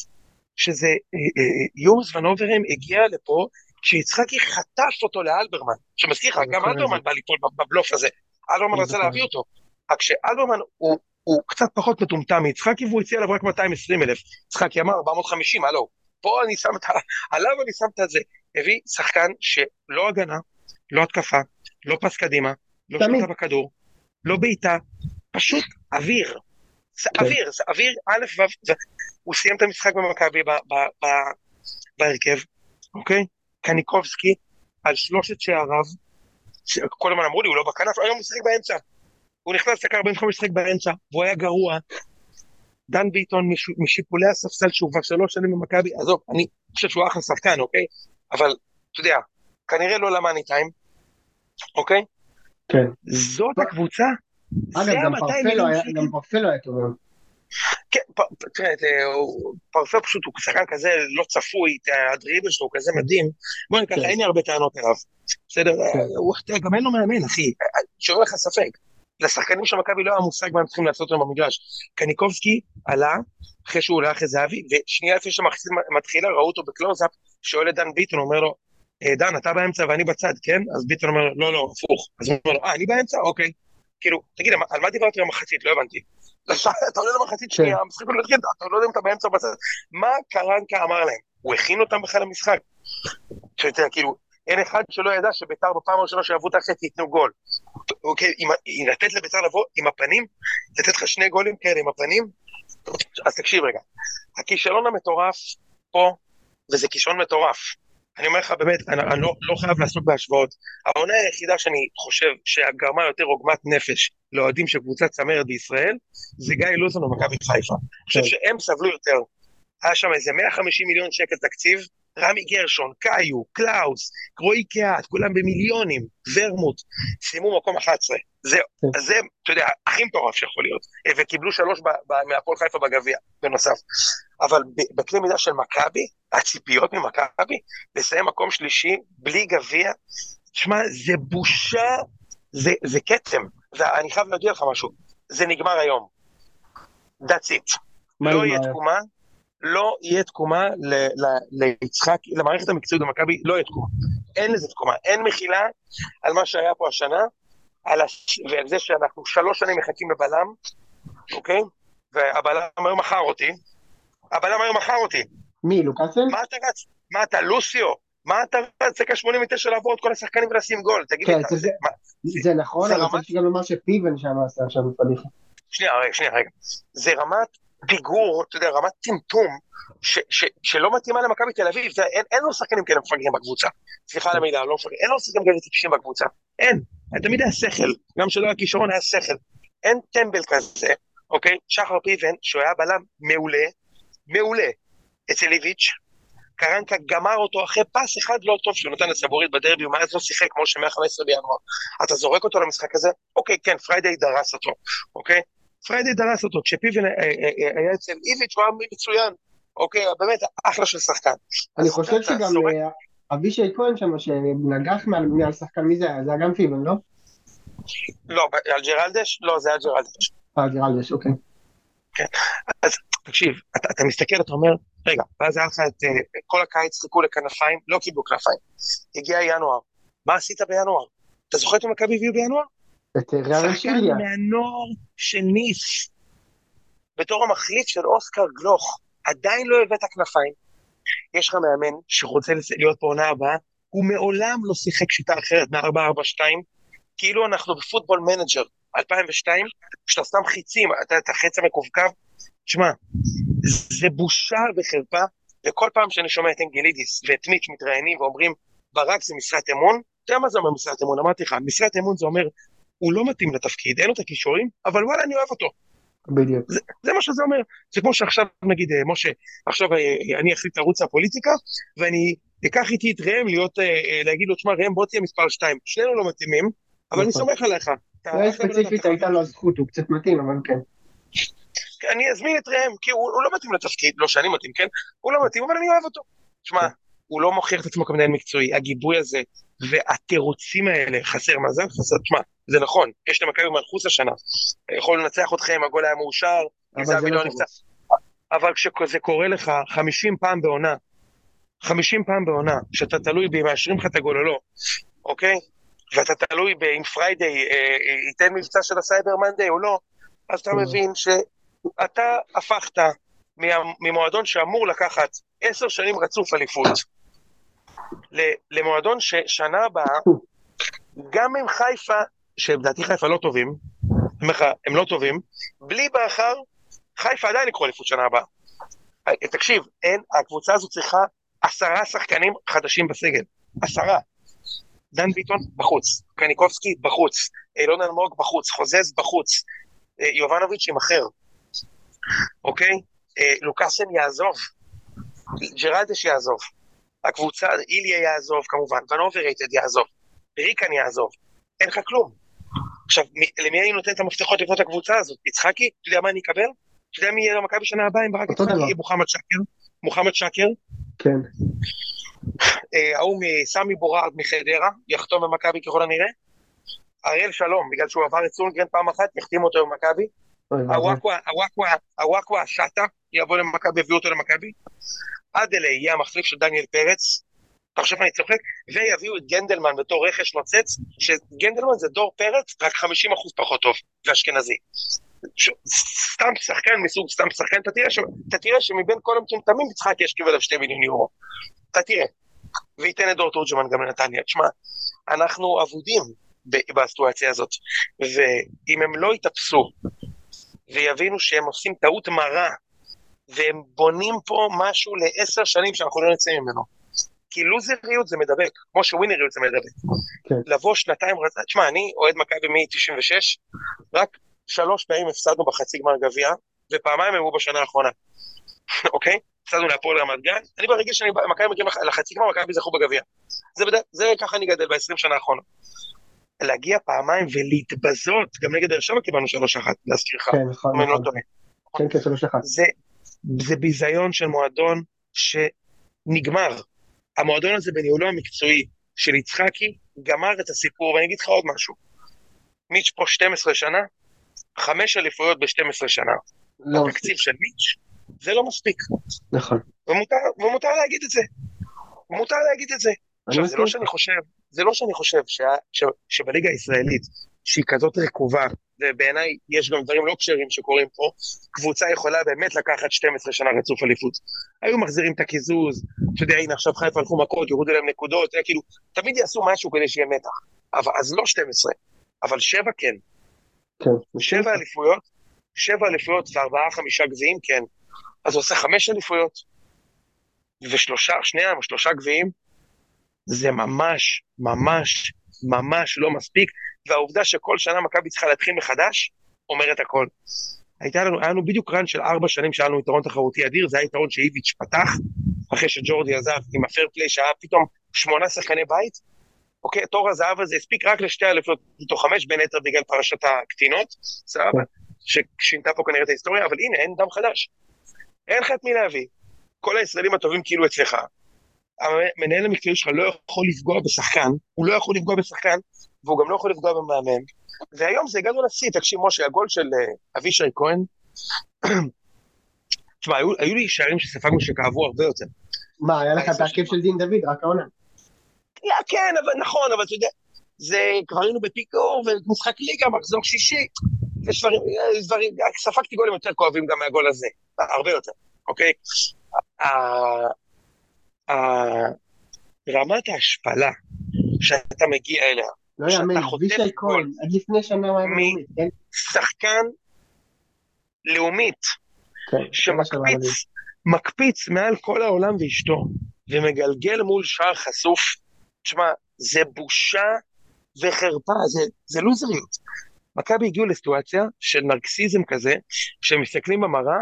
שזה, אה, אה, יוריס ון אוברהם הגיע לפה, כשיצחקי חטף אותו לאלברמן. שמזכיר לך, גם אלברמן. בא ליפול בבלוף הזה. אלברמן רצה. להביא אותו. רק שאלברמן הוא, הוא קצת פחות מטומטם מיצחקי, והוא הציע עליו רק 220 אלף. יצחקי אמר 450, הלו. פה אני שם את ה... עליו אני שם את זה. הביא שחקן שלא הגנה, לא התקפה, לא פס קדימה, לא. שליטה בכדור, לא בעיטה, פשוט אוויר. זה כן. אוויר, זה אוויר א' ו', הוא סיים את המשחק במכבי בהרכב, אוקיי? קניקובסקי על שלושת שעריו, כל הזמן אמרו לי, הוא לא בכנף, היום הוא משחק באמצע. הוא נכנס דקה 45 לשחק באמצע, והוא היה גרוע. דן ביטון מש- משיפולי הספסל שהוא כבר שלוש שנים במכבי, עזוב, אני חושב שהוא אחלה שחקן, אוקיי? אבל, אתה יודע, כנראה לא למאני טיים, אוקיי? כן. זאת הקבוצה, אגב, גם ה-200 פרפה מיליון היה- טוב. כן, תראה, פרפה פשוט הוא שחקן כזה לא צפוי, הדריבל שלו הוא כזה מדהים. בוא ניקח, כן. אין לי הרבה טענות אליו. בסדר, כן. גם אין לו מאמן, אחי, שואל לך ספק. לשחקנים של מכבי לא היה מושג מה הם צריכים לעשות היום במגרש. קניקובסקי עלה, אחרי שהוא הולך לזהבי, ושנייה לפני שהמחצית מתחילה, ראו אותו בקלוזאפ, שואל את דן ביטון, אומר לו, "אה, דן, אתה באמצע ואני בצד, כן? אז ביטון אומר לא, לא, הפוך. אז הוא אומר לו, אה, אני באמצע? אוקיי. כאילו, תגיד, על מה דיברתי במחצית? לא הבנתי. אתה עולה למחצית כן. שנייה, המשחק הולך להתחיל, אתה לא יודע אם אתה באמצע בצד. מה קרנקה אמר להם? הוא הכין אותם בכלל למשחק. שאתה כאילו, אין אחד שלא ידע שביתר בפעם הראשונה שעברו את החצי ייתנו גול. אוקיי, אם לתת לביתר לבוא עם הפנים, לתת לך שני גולים כאלה עם הפנים, אז תקשיב רגע. הכישלון המטורף פה, וזה כישלון מטורף. אני אומר לך באמת, אני, אני לא, לא חייב לעסוק בהשוואות. העונה היחידה שאני חושב שגרמה יותר עוגמת נפש לאוהדים של קבוצת צמרת בישראל, זה גיא לוזון ומכבי חיפה. אני חושב כן. שהם סבלו יותר. היה שם איזה 150 מיליון שקל תקציב, רמי גרשון, קאיו, קלאוס, רועי קהת, כולם במיליונים, ורמוט, סיימו מקום 11. זה, כן. זה, אתה יודע, הכי מטורף שיכול להיות. אה, וקיבלו שלוש מהפועל חיפה בגביע, בנוסף. אבל בקנה מידה של מכבי, הציפיות ממכבי, לסיים מקום שלישי, בלי גביע, תשמע, זה בושה, זה, זה קטם. זה, אני חייב להודיע לך משהו, זה נגמר היום. That's it. לא יהיה? תקומה, לא יהיה תקומה ל- ל- ליצחק, למערכת המקצועית במכבי, לא יהיה תקומה. אין לזה תקומה, אין מחילה על מה שהיה פה השנה, על הש... ועל זה שאנחנו שלוש שנים מחכים לבלם, אוקיי? והבלם היום מכר אותי, הבלם היום מכר אותי. מי, לוקאסן? מה אתה רץ? מה אתה לוסיו? מה אתה רץ דקה 89 לעבור את כל השחקנים ולשים גול? תגיד לי, כן, אתה- זה- מה- זה נכון, זה אבל צריך גם לומר שפיבן שם עשה עכשיו פדיחה. שנייה, רגע, שנייה, רגע. זה רמת פיגור, אתה יודע, רמת טמטום, ש, ש, שלא מתאימה למכבי תל אביב. זה, אין, אין לו שחקנים כאלה מפגרים בקבוצה. סליחה על המילה, לא מפגרים. אין לו שחקנים כאלה טיפשים בקבוצה. אין. תמיד היה שכל. גם כשלא היה כישרון היה שכל. אין טמבל כזה, אוקיי? שחר פיבן, שהוא היה בלם מעולה, מעולה, אצל איביץ', קרנקה גמר אותו אחרי פס אחד לא טוב שהוא נתן לסבורית בדרבי, הוא מאז לא שיחק כמו ש-115 בינואר. אתה זורק אותו למשחק הזה? אוקיי, כן, פריידי דרס אותו, אוקיי? פריידי דרס אותו, כשפיבן אה, אה, אה, היה אצל איביץ' הוא היה מצוין, אוקיי, באמת אחלה של שחקן. אני חושב שגם אבישי כהן שם, שנגח מעל שחקן, מי זה היה? זה היה גם פיבן, לא? לא, על ג'רלדש? לא, זה היה ג'רלדש. אה, גרלדש, אוקיי. אז תקשיב, אתה, אתה מסתכל, אתה אומר, רגע, ואז היה לך את כל הקיץ חיכו לכנפיים, לא קיבלו כנפיים. הגיע ינואר, מה עשית בינואר? אתה זוכר את מכבי הביאו בינואר? את ריאל שחקן. מהנוער של ניס, בתור המחליף של אוסקר גלוך, עדיין לא הבאת כנפיים. יש לך מאמן שרוצה להיות פה עונה הבאה, הוא מעולם לא שיחק שיטה אחרת מ-442, כאילו אנחנו בפוטבול מנג'ר 2002, כשאתה שם חיצים, אתה את החץ המקווקו, תשמע, זה בושה וחרפה, וכל פעם שאני שומע את אנגלידיס ואת מיץ' מתראיינים ואומרים, ברק זה משרת אמון, אתה יודע מה זה אומר משרת אמון? אמרתי לך, משרת אמון זה אומר, הוא לא מתאים לתפקיד, אין לו את הכישורים, אבל וואלה, אני אוהב אותו. בדיוק. זה, זה מה שזה אומר. זה כמו שעכשיו, נגיד, אה, משה, עכשיו אה, אני אחליט לרוץ לפוליטיקה, ואני אקח איתי את ראם להיות, אה, להגיד לו, תשמע, ראם, בוא תהיה מספר 2. שנינו לא מתאימים, אבל אני נכון. סומך עליך. ספציפית הייתה לו הזכות, הוא קצת מתאים, אבל כן. אני אזמין את ראם, כי הוא, הוא לא מתאים לתפקיד, לא שאני מתאים, כן? הוא לא מתאים, אבל אני אוהב אותו. תשמע, כן. הוא לא מוכיח את עצמו כמנהל מקצועי, הגיבוי הזה והתירוצים האלה, חסר מזל, חסר, תשמע, זה נכון, יש למכבי מנאחוס השנה, יכול לנצח אתכם, הגול היה מאושר, אם אבל זהבי זה לא לא נפצע. אבל כשזה קורה לך 50 פעם בעונה, 50 פעם בעונה, שאתה תלוי בי, מאשרים לך את הגול או לא, אוקיי? ואתה תלוי באם פריידיי אה, אה, ייתן מבצע של ה Cyber Monday או לא, אז אתה כן. מבין שאתה הפכת ממועדון שאמור לקחת עשר שנים רצוף אליפות, למועדון ששנה הבאה, גם עם חיפה, שלדעתי חיפה לא טובים, הם לא טובים, בלי בכר, חיפה עדיין יקחו אליפות שנה הבאה. אה, תקשיב, אין, הקבוצה הזו צריכה עשרה שחקנים חדשים בסגל. עשרה. דן ביטון, בחוץ. קניקובסקי, בחוץ. אילון אלמוג, בחוץ. חוזז, בחוץ. אה, יובנוביץ' יימכר. אוקיי? אה, לוקאסן יעזוב. ג'רלדש יעזוב. הקבוצה, איליה יעזוב כמובן. ונוברייטד יעזוב. ריקן יעזוב. אין לך כלום. עכשיו, מי- למי אני נותן את המפתחות לבנות הקבוצה הזאת? יצחקי? אתה יודע מה אני אקבל? אתה יודע מי יהיה למכבי שנה הבאה אם ברק יצחקי מוחמד שקר? מוחמד שקר? כן. אה, ההוא מסמי בורארד מחדרה, יחתום במכבי ככל הנראה. אריאל שלום, בגלל שהוא עבר את סונגרן פעם אחת, יחתים אותו במכבי. הוואקווה, השאטה, יבוא למכבי, יביאו אותו למכבי. אדלי יהיה המחליף של דניאל פרץ. אתה חושב אני צוחק? ויביאו את גנדלמן בתור רכש נוצץ, שגנדלמן זה דור פרץ, רק 50% פחות טוב, ואשכנזי. סתם שחקן מסוג סתם שחקן, אתה תראה, שמבין כל המטומטמים יצחק ישכיב עליו 2 מיליון יורו. אתה תראה. וייתן את דור תורג'מן גם לנתניה. תשמע, אנחנו אבודים בסיטואציה הזאת, ואם הם לא יתאפסו ויבינו שהם עושים טעות מרה, והם בונים פה משהו לעשר שנים שאנחנו לא נצא ממנו. כי לוזריות זה מדבק, כמו שווינריות זה מדבק. כן. לבוא שנתיים תשמע, אני אוהד מכבי מ-96, רק שלוש פעמים הפסדנו בחצי גמר גביע, ופעמיים הם היו בשנה האחרונה. אוקיי? הפסדנו להפועל רמת גן, אני ברגע שאני מכבי מגיעים לח- לחצי גמר, מכבי זכו בגביע. זה, זה ככה אני גדל ב-20 שנה האחרונות. להגיע פעמיים ולהתבזות, גם נגד באר שבע קיבלנו 3-1, להזכירך, כן, נכון, אם אני לא נכון. טועה. כן, כן, שלוש אחת. זה, זה ביזיון של מועדון שנגמר. המועדון הזה בניהולו המקצועי של יצחקי גמר את הסיפור, ואני אגיד לך עוד משהו. מיץ' פה 12 שנה, חמש אליפויות ב-12 שנה. לא, התקציב של מיץ', זה לא מספיק. נכון. ומותר, ומותר להגיד את זה. מותר להגיד את זה. עכשיו, זה. לא שאני חושב, זה לא שאני חושב שה, ש, שבליגה הישראלית, שהיא כזאת רקובה, ובעיניי יש גם דברים לא כשרים שקורים פה, קבוצה יכולה באמת לקחת 12 שנה רצוף אליפות. היו מחזירים את הקיזוז, אתה יודע, הנה עכשיו חיפה הלכו מכות, יורידו להם נקודות, היה כאילו, תמיד יעשו משהו כדי שיהיה מתח. אבל, אז לא 12, אבל שבע כן. כן. שבע אליפויות, שבע אליפויות וארבעה חמישה גביעים, כן. אז הוא עושה חמש אליפויות, ושלושה, שנייה, או שלושה גביעים, זה ממש, ממש, ממש לא מספיק, והעובדה שכל שנה מכבי צריכה להתחיל מחדש, אומרת הכל. הייתה לנו, היה לנו בדיוק רן של ארבע שנים שהיה לנו יתרון תחרותי אדיר, זה היה יתרון שאיביץ' פתח, אחרי שג'ורדי עזב עם הפייר פליי שהיה פתאום שמונה שחקני בית, אוקיי, תור הזהב הזה הספיק רק לשתי אליפויות מתוך חמש, בין היתר בגלל פרשת הקטינות, סבבה, ששינתה פה כנראה את ההיסטוריה, אבל הנה, אין דם חדש. אין לך את מי להביא. כל הישראלים הטובים כאילו אצלך. המנהל המקצועי שלך לא יכול לפגוע בשחקן, הוא לא יכול לפגוע בשחקן, והוא גם לא יכול לפגוע במאמן. והיום זה הגענו לשיא, תקשיב משה, הגול של אה, אבישי כהן, תשמע, היו, היו לי שערים שספגנו שכאבו הרבה יותר. מה, היה לך את העקב של דין דוד, רק העונה. יא, כן, אבל נכון, אבל אתה יודע, זה כבר היינו בפיגור, ומשחק ליגה, מחזור שישי. יש דברים, דברים, ספגתי גולים יותר כואבים גם מהגול הזה, הרבה יותר, אוקיי? רמת ההשפלה שאתה מגיע אליה, לא שאתה יאמן, חוטף גול. עד לפני שנה הוא היה כן? שחקן לאומית, כן, בלאומית. שמקפיץ, מקפיץ מעל כל העולם ואשתו, ומגלגל מול שער חשוף, תשמע, זה בושה וחרפה, זה, זה לוזריות. מכבי הגיעו לסיטואציה של נרקסיזם כזה, שהם מסתכלים במראה,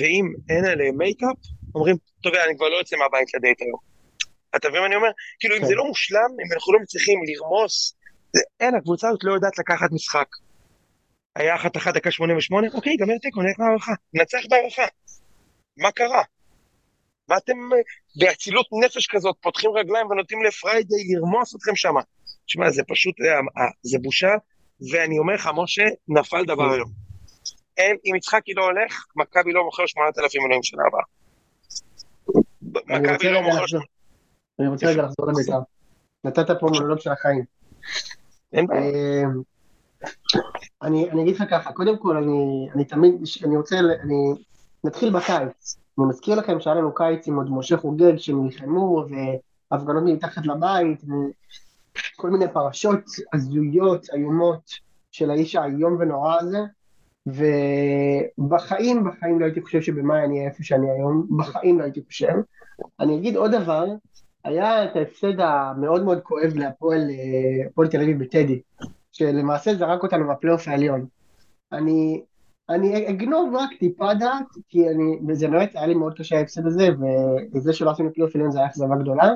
ואם אין עליהם מייקאפ, אומרים, טוב, אני כבר לא יוצא מהבית לדייט היום. אתה מבין מה אני אומר? כאילו, אם כן. זה לא מושלם, אם אנחנו לא מצליחים לרמוס, אין, הקבוצה הזאת לא יודעת לקחת משחק. היה אחת אחת דקה 88, אוקיי, גמר תיקו, נלך להערכה. ננצח בהערכה. מה קרה? מה אתם אה, באצילות נפש כזאת פותחים רגליים ונותנים לפריידי לרמוס אתכם שמה? תשמע, זה פשוט, אה, אה, זה בושה, ואני אומר לך, משה, נפל דבר היום. אין, אם יצחקי לא הולך, מכבי לא מוכר 8,000 מנויים שנה הבאה. אני מכבי רוצה לא מוכר... אני רוצה רגע לחזור לבית"ר. נתת פה מונולוג של החיים. אה, אני, אני אגיד לך ככה, קודם כל אני, אני תמיד, אני רוצה, אני, נתחיל בקיץ. אני מזכיר לכם שהיה לנו קיץ עם עוד משה חוגג שנלחמו, והפגנות מתחת לבית, וכל מיני פרשות הזויות, איומות, של האיש האיום ונורא הזה, ובחיים, בחיים לא הייתי חושב שבמאי אני אהיה איפה שאני היום, בחיים לא הייתי חושב. אני אגיד עוד דבר, היה את ההפסד המאוד מאוד כואב להפועל אה, תל אביב בטדי, שלמעשה זרק אותנו בפלייאוף העליון. אני, אני אגנוב רק טיפה דאת, כי אני, וזה באמת היה לי מאוד קשה ההפסד הזה, וזה שלא עשינו פלייאוף עליון זה היה אכזבה גדולה.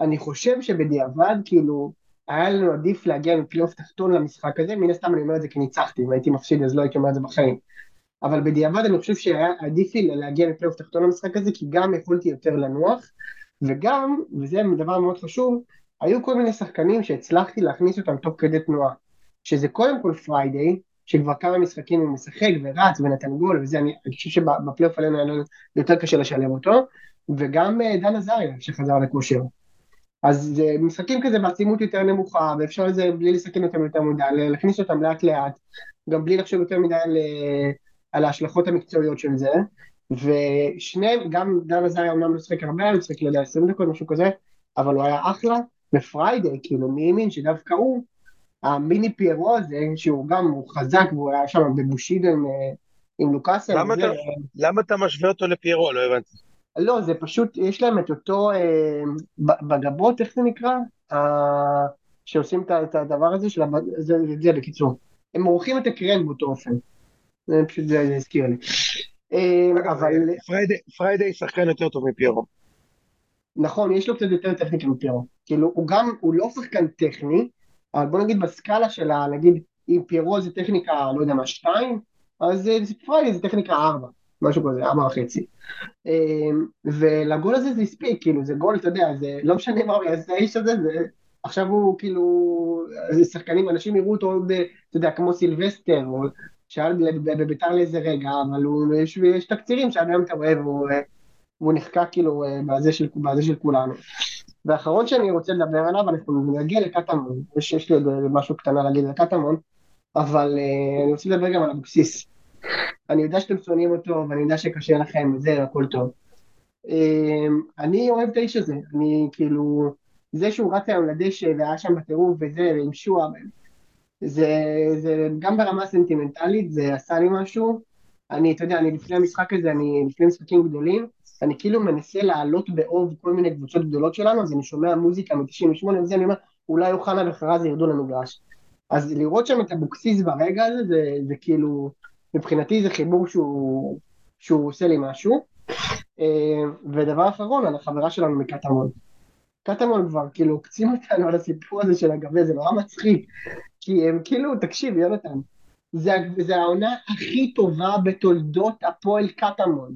אני חושב שבדיעבד, כאילו, היה לנו עדיף להגיע מפלייאוף תחתון למשחק הזה, מן הסתם אני אומר את זה כי ניצחתי, אם הייתי מפסיד אז לא הייתי אומר את זה בחיים. אבל בדיעבד אני חושב שהיה עדיף לי להגיע מפלייאוף תחתון למשחק הזה, כי גם יכולתי יותר לנוח, וגם, וזה דבר מאוד חשוב, היו כל מיני שחקנים שהצלחתי להכניס אותם תוך כדי תנועה. שזה קודם כל פריידיי, שכבר כמה משחקים הוא משחק ורץ ונתן גול וזה, אני, אני חושב שבפלייאוף עליון היה יותר קשה לשלם אותו, וגם אה, דן עזריה שחזר לכושר. אז זה משחקים כזה בעצימות יותר נמוכה, ואפשר לזה בלי לסכן אותם יותר מדי, להכניס אותם לאט לאט, גם בלי לחשוב יותר מדי על, אה, על ההשלכות המקצועיות של זה, ושניהם, גם דן עזריה אומנם לא שחק הרבה, הוא שחק לידי 20 דקות, משהו כזה, אבל הוא היה אחלה, ופריידי, כאילו, מי האמין שדווקא הוא, המיני פיירו הזה, שהוא גם, הוא חזק, והוא היה שם בבושידו עם, אה, עם לוקאסן, למה אתה- למה אתה משווה אותו לפיירו? לא הבנתי. לא, זה פשוט, יש להם את אותו, אה, בגבות, איך זה נקרא? אה, שעושים את ה- את הדבר הזה של, זה, זה, זה בקיצור. הם עורכים את הקרן באותו אופן. זה פשוט, זה, זה הזכיר לי. אה, אבל, פריידי- פריידי שחקן יותר טוב מפיירו. נכון, יש לו קצת יותר טכניקה מפיירו. כאילו, הוא גם, הוא לא שחקן טכני, אבל בוא נגיד בסקאלה שלה, נגיד, אם פיירו זה טכניקה, לא יודע מה, שתיים, אז אה, פריידי זה טכניקה ארבע, משהו כזה, ארבע וחצי. אמ, ולגול הזה זה הספיק, כאילו, זה גול, אתה יודע, זה לא משנה מה הוא יעשה, האיש הזה, זה... עכשיו הוא כאילו, זה שחקנים, אנשים יראו אותו עוד, אתה יודע, כמו סילבסטר, או בב- בביתר לאיזה רגע, אבל הוא, יש, יש תקצירים שעד היום אתה רואה, והוא, אה, והוא נחקק כאילו אה, בזה של, בזה של כולנו. והאחרון שאני רוצה לדבר עליו, אנחנו נגיע לקטמון, יש, יש לי עוד אה, משהו קטנה להגיד על קטמון, אבל אני רוצה לדבר גם על אבוקסיס. אני יודע שאתם שונאים אותו, ואני יודע שקשה לכם, וזה, הכל טוב. אמ, אני אוהב את האיש הזה, אני כאילו, זה שהוא רץ היום לדשא והיה שם בטירוף וזה, עם שועה, זה, זה גם ברמה סנטימנטלית, זה עשה לי משהו. אני, אתה יודע, אני לפני המשחק הזה, אני לפני משחקים גדולים, אני כאילו מנסה לעלות באוב כל מיני קבוצות גדולות שלנו, אז אני שומע מוזיקה מ-98 וזה, אני אומר, אולי אוחנה וחרזי ירדו למגרש. אז לראות שם את אבוקסיס ברגע הזה, זה, זה כאילו, מבחינתי זה חיבור שהוא, שהוא עושה לי משהו. אה, ודבר אחרון, על החברה שלנו מקטמון. קטמון כבר כאילו עוקצים אותנו על הסיפור הזה של הגבי, זה נורא מצחיק. כי הם כאילו, תקשיב, יונתן, זה, זה העונה הכי טובה בתולדות הפועל קטמון.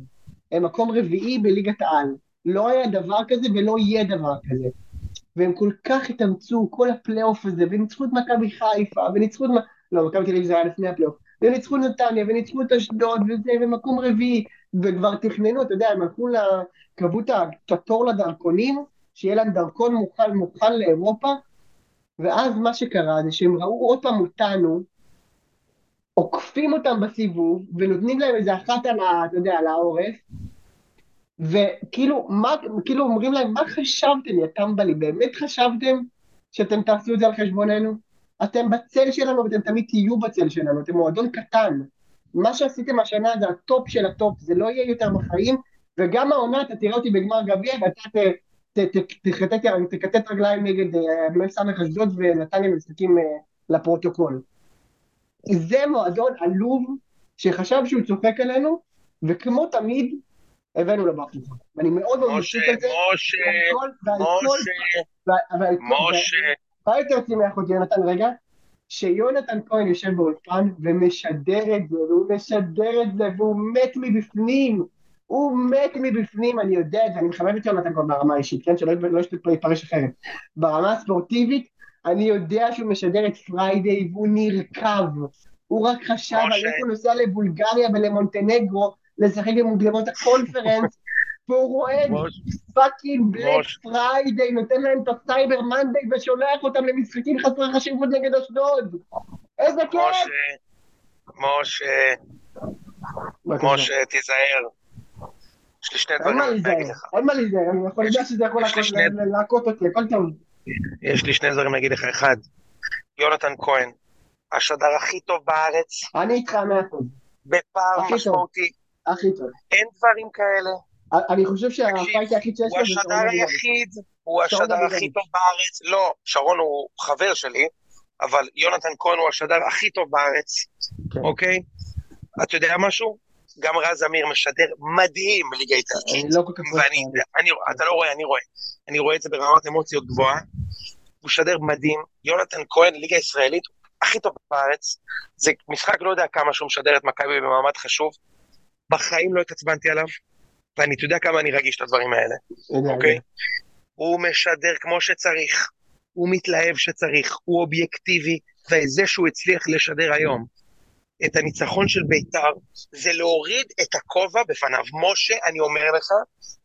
הם מקום רביעי בליגת העל. לא היה דבר כזה ולא יהיה דבר כזה. והם כל כך התאמצו, כל הפלייאוף הזה, וניצחו את מכבי חיפה, וניצחו את... לא, מכבי תל אביב זה היה לפני הפלייאוף. וניצחו נתניה, וניצחו את אשדוד, וזה, ומקום רביעי, וכבר תכננו, אתה יודע, הם הלכו, ל... קבעו את התור לדרכונים, שיהיה להם דרכון מוכן, מוכן לאירופה, ואז מה שקרה זה שהם ראו עוד פעם אותנו, עוקפים אותם בסיבוב, ונותנים להם איזה אחת על ה... אתה יודע, על העורף, וכאילו, מה, כאילו אומרים להם, מה חשבתם, יא טמבלי, באמת חשבתם שאתם תעשו את זה על חשבוננו? אתם בצל שלנו ואתם תמיד תהיו בצל שלנו, אתם מועדון קטן. מה שעשיתם השנה זה הטופ של הטופ, זה לא יהיה יותר בחיים, וגם העונה, אתה תראה אותי בגמר גביע, ואתה ת- תכתת רגליים נגד אה, מ"ס אשדוד ונתניה משחקים אה, לפרוטוקול. זה מועדון עלוב שחשב שהוא צוחק עלינו, וכמו תמיד, הבאנו לבחור. ואני מאוד מאוד משה, משה, משה, משה. מה יותר שימח אותי יונתן רגע? שיונתן כהן יושב באולפן ומשדר את זה, והוא משדר את זה, והוא מת מבפנים. הוא מת מבפנים, אני יודע את זה, אני מחבב את יונתן כהן ברמה האישית, כן? שלא לא יתפרש אחרת. ברמה הספורטיבית, אני יודע שהוא משדר את פריידיי והוא נרקב. הוא רק חשב על איך הוא נוסע לבולגריה ולמונטנגרו לשחק במוקדמות הקונפרנס, והוא רואה fucking Black Friday, נותן להם את ה Cyber Monday ושולח אותם למשחקים חסרי חשיבות נגד אשדוד. איזה כיף! משה, משה, תיזהר. יש לי שני דברים להגיד לך. אין מה להיזהר, אני יכול לדעת שזה יכול להכות אותי, הכל טוב. יש לי שני דברים להגיד לך. אחד, יונתן כהן, השדר הכי טוב בארץ. אני איתך מאה אחוז. בפער משמעותי. הכי טוב. אין דברים כאלה. אני חושב שהפייט היחיד שיש לו זה שרון הוא השדר היחיד, הוא השדר הכי טוב בארץ. לא, שרון הוא חבר שלי, אבל יונתן כהן הוא השדר הכי טוב בארץ, כן. אוקיי? אתה יודע משהו? גם רז אמיר משדר מדהים בליגה איטלקית. אני לא כל כך רואה. אתה לא רואה, אני רואה. אני רואה את זה ברמת אמוציות גבוהה. הוא משדר מדהים. יונתן כהן, ליגה ישראלית, הכי טוב בארץ. זה משחק לא יודע כמה שהוא משדר את מכבי במעמד חשוב. בחיים לא התעצבנתי עליו, ואני, אתה יודע כמה אני רגיש את הדברים האלה, אוקיי? הוא משדר כמו שצריך, הוא מתלהב שצריך, הוא אובייקטיבי, וזה שהוא הצליח לשדר היום את הניצחון של בית"ר, זה להוריד את הכובע בפניו. משה, אני אומר לך,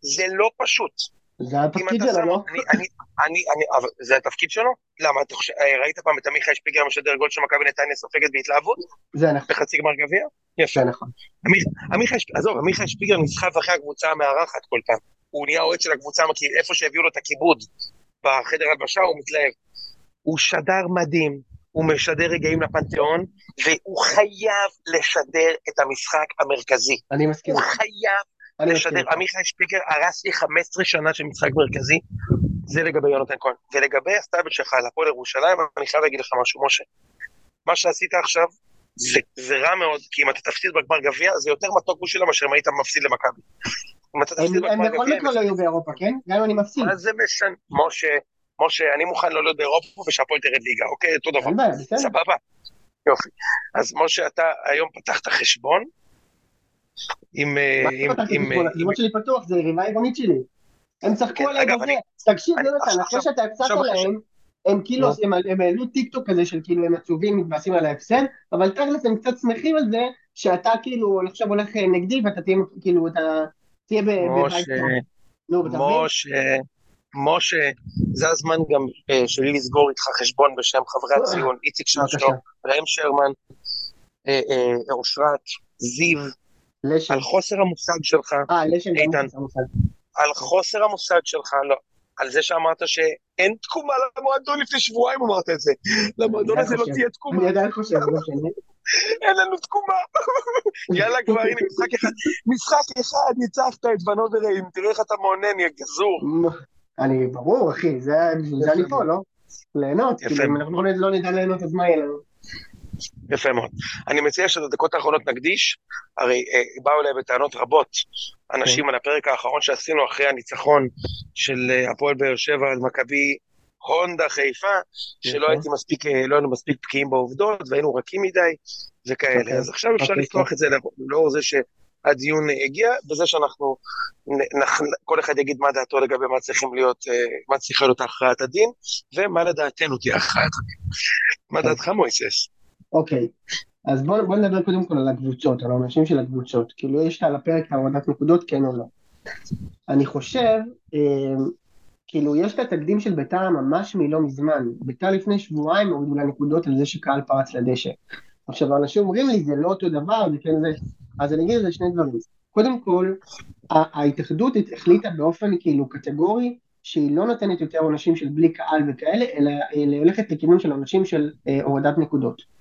זה לא פשוט. זה התפקיד שלו, לא? אני, אני, אני, אני, אבל זה התפקיד שלו? למה, אתה חושב, אה, ראית פעם את עמיחי שפיגר משדר גול של מכבי נתניה סופגת בהתלהבות? זה נכון. בחצי גמר גביע? יפה. זה נכון. עמיחי, עזוב, עמיחי שפיגר נסחף אחרי הקבוצה המארחת כל פעם. הוא נהיה אוהד של הקבוצה, איפה שהביאו לו את הכיבוד בחדר הלבשה, הוא מתלהב. הוא שדר מדהים, הוא משדר רגעים לפנתיאון, והוא חייב לשדר את המשחק המרכזי. אני מסכים. הוא חייב לשדר, עמיחי שפיגר הרס לי 15 שנה של משחק מרכזי, זה לגבי יונתן כהן. ולגבי הסטאבל שלך על הפועל ירושלים, אני חייב להגיד לך משהו, משה. מה שעשית עכשיו, זה, זה רע מאוד, כי אם אתה תפסיד בגמר גביע, זה יותר מתוק בשבילם מאשר אם היית מפסיד למכבי. הם בכל מקרה לא יהיו באירופה, כן? גם אם אני מפסיד. מה זה משנה? משה, משה, אני מוכן לא להיות באירופה ושהפועל תרד ליגה, אוקיי? אותו דבר. סבבה. יופי. אז משה, אתה היום פתחת חשבון, עם... אה, מה פתחתי חשבון? החשבון שלי פתוח, זה יריבה עירונית שלי. הם צחקו כן, עליי בזה. תקשיב, יונתן, אחרי שאתה הפסדת להם, הם כאילו, הם העלו טיק טוק כזה של כאילו הם עצובים, מתבאסים על ההפסד, אבל תכלס הם קצת שמחים על זה, שאתה כאילו עכשיו הולך אה, נגדי ואתה תהיה כאילו, אתה תהיה בבית משה, משה, זה הזמן גם אה, שלי לסגור איתך חשבון בשם חברי הציון, איציק שרשו, ראם שרמן, אושרת, זיו, לשם. על חוסר המושג שלך, אה, לשם איתן, על חוסר המושג שלך, לא, על זה שאמרת שאין תקומה למועדון לפני שבועיים אמרת את זה. למועדון הזה לא תהיה תקומה. אני עדיין חושב, לא משנה. אין לנו תקומה. יאללה כבר, הנה משחק אחד. משחק אחד, ניצחת את ונובראים, תראה איך אתה מעונן, יא גזור. אני, ברור, אחי, זה אני פה, לא? ליהנות, כאילו, אם אנחנו לא נדע ליהנות, אז מה יהיה לנו? יפה מאוד. אני מציע שאת הדקות האחרונות נקדיש, הרי אה, באו אליי בטענות רבות אנשים כן. על הפרק האחרון שעשינו אחרי הניצחון של אה, הפועל באר שבע על מכבי הונדה חיפה, שלא הייתי מספיק, אה, לא היינו מספיק בקיאים בעובדות והיינו רכים מדי וכאלה. אוקיי. אז עכשיו אפשר אוקיי, לפתוח את זה לאור זה שהדיון הגיע, בזה שאנחנו, כל אחד יגיד מה דעתו לגבי מה צריכים להיות, מה צריכה להיות הכרעת הדין, ומה לדעתנו תהיה הכרעת הדין. מה כן. דעתך מויסס? אוקיי, אז בוא, בוא נדבר קודם כל על הקבוצות, על האנשים של הקבוצות. כאילו, יש על הפרק הורדת נקודות, כן או לא. אני חושב, אה, כאילו, יש את התקדים של ביתר ממש מלא מזמן. ביתר לפני שבועיים הורידו לה נקודות על זה שקהל פרץ לדשא. עכשיו, אנשים אומרים לי, זה לא אותו דבר, זה כן זה... אז אני אגיד על זה שני דברים. קודם כל, ההתאחדות החליטה באופן כאילו קטגורי, שהיא לא נותנת יותר עונשים של בלי קהל וכאלה, אלא היא הולכת לכיוון של עונשים של אה, הורדת נקודות.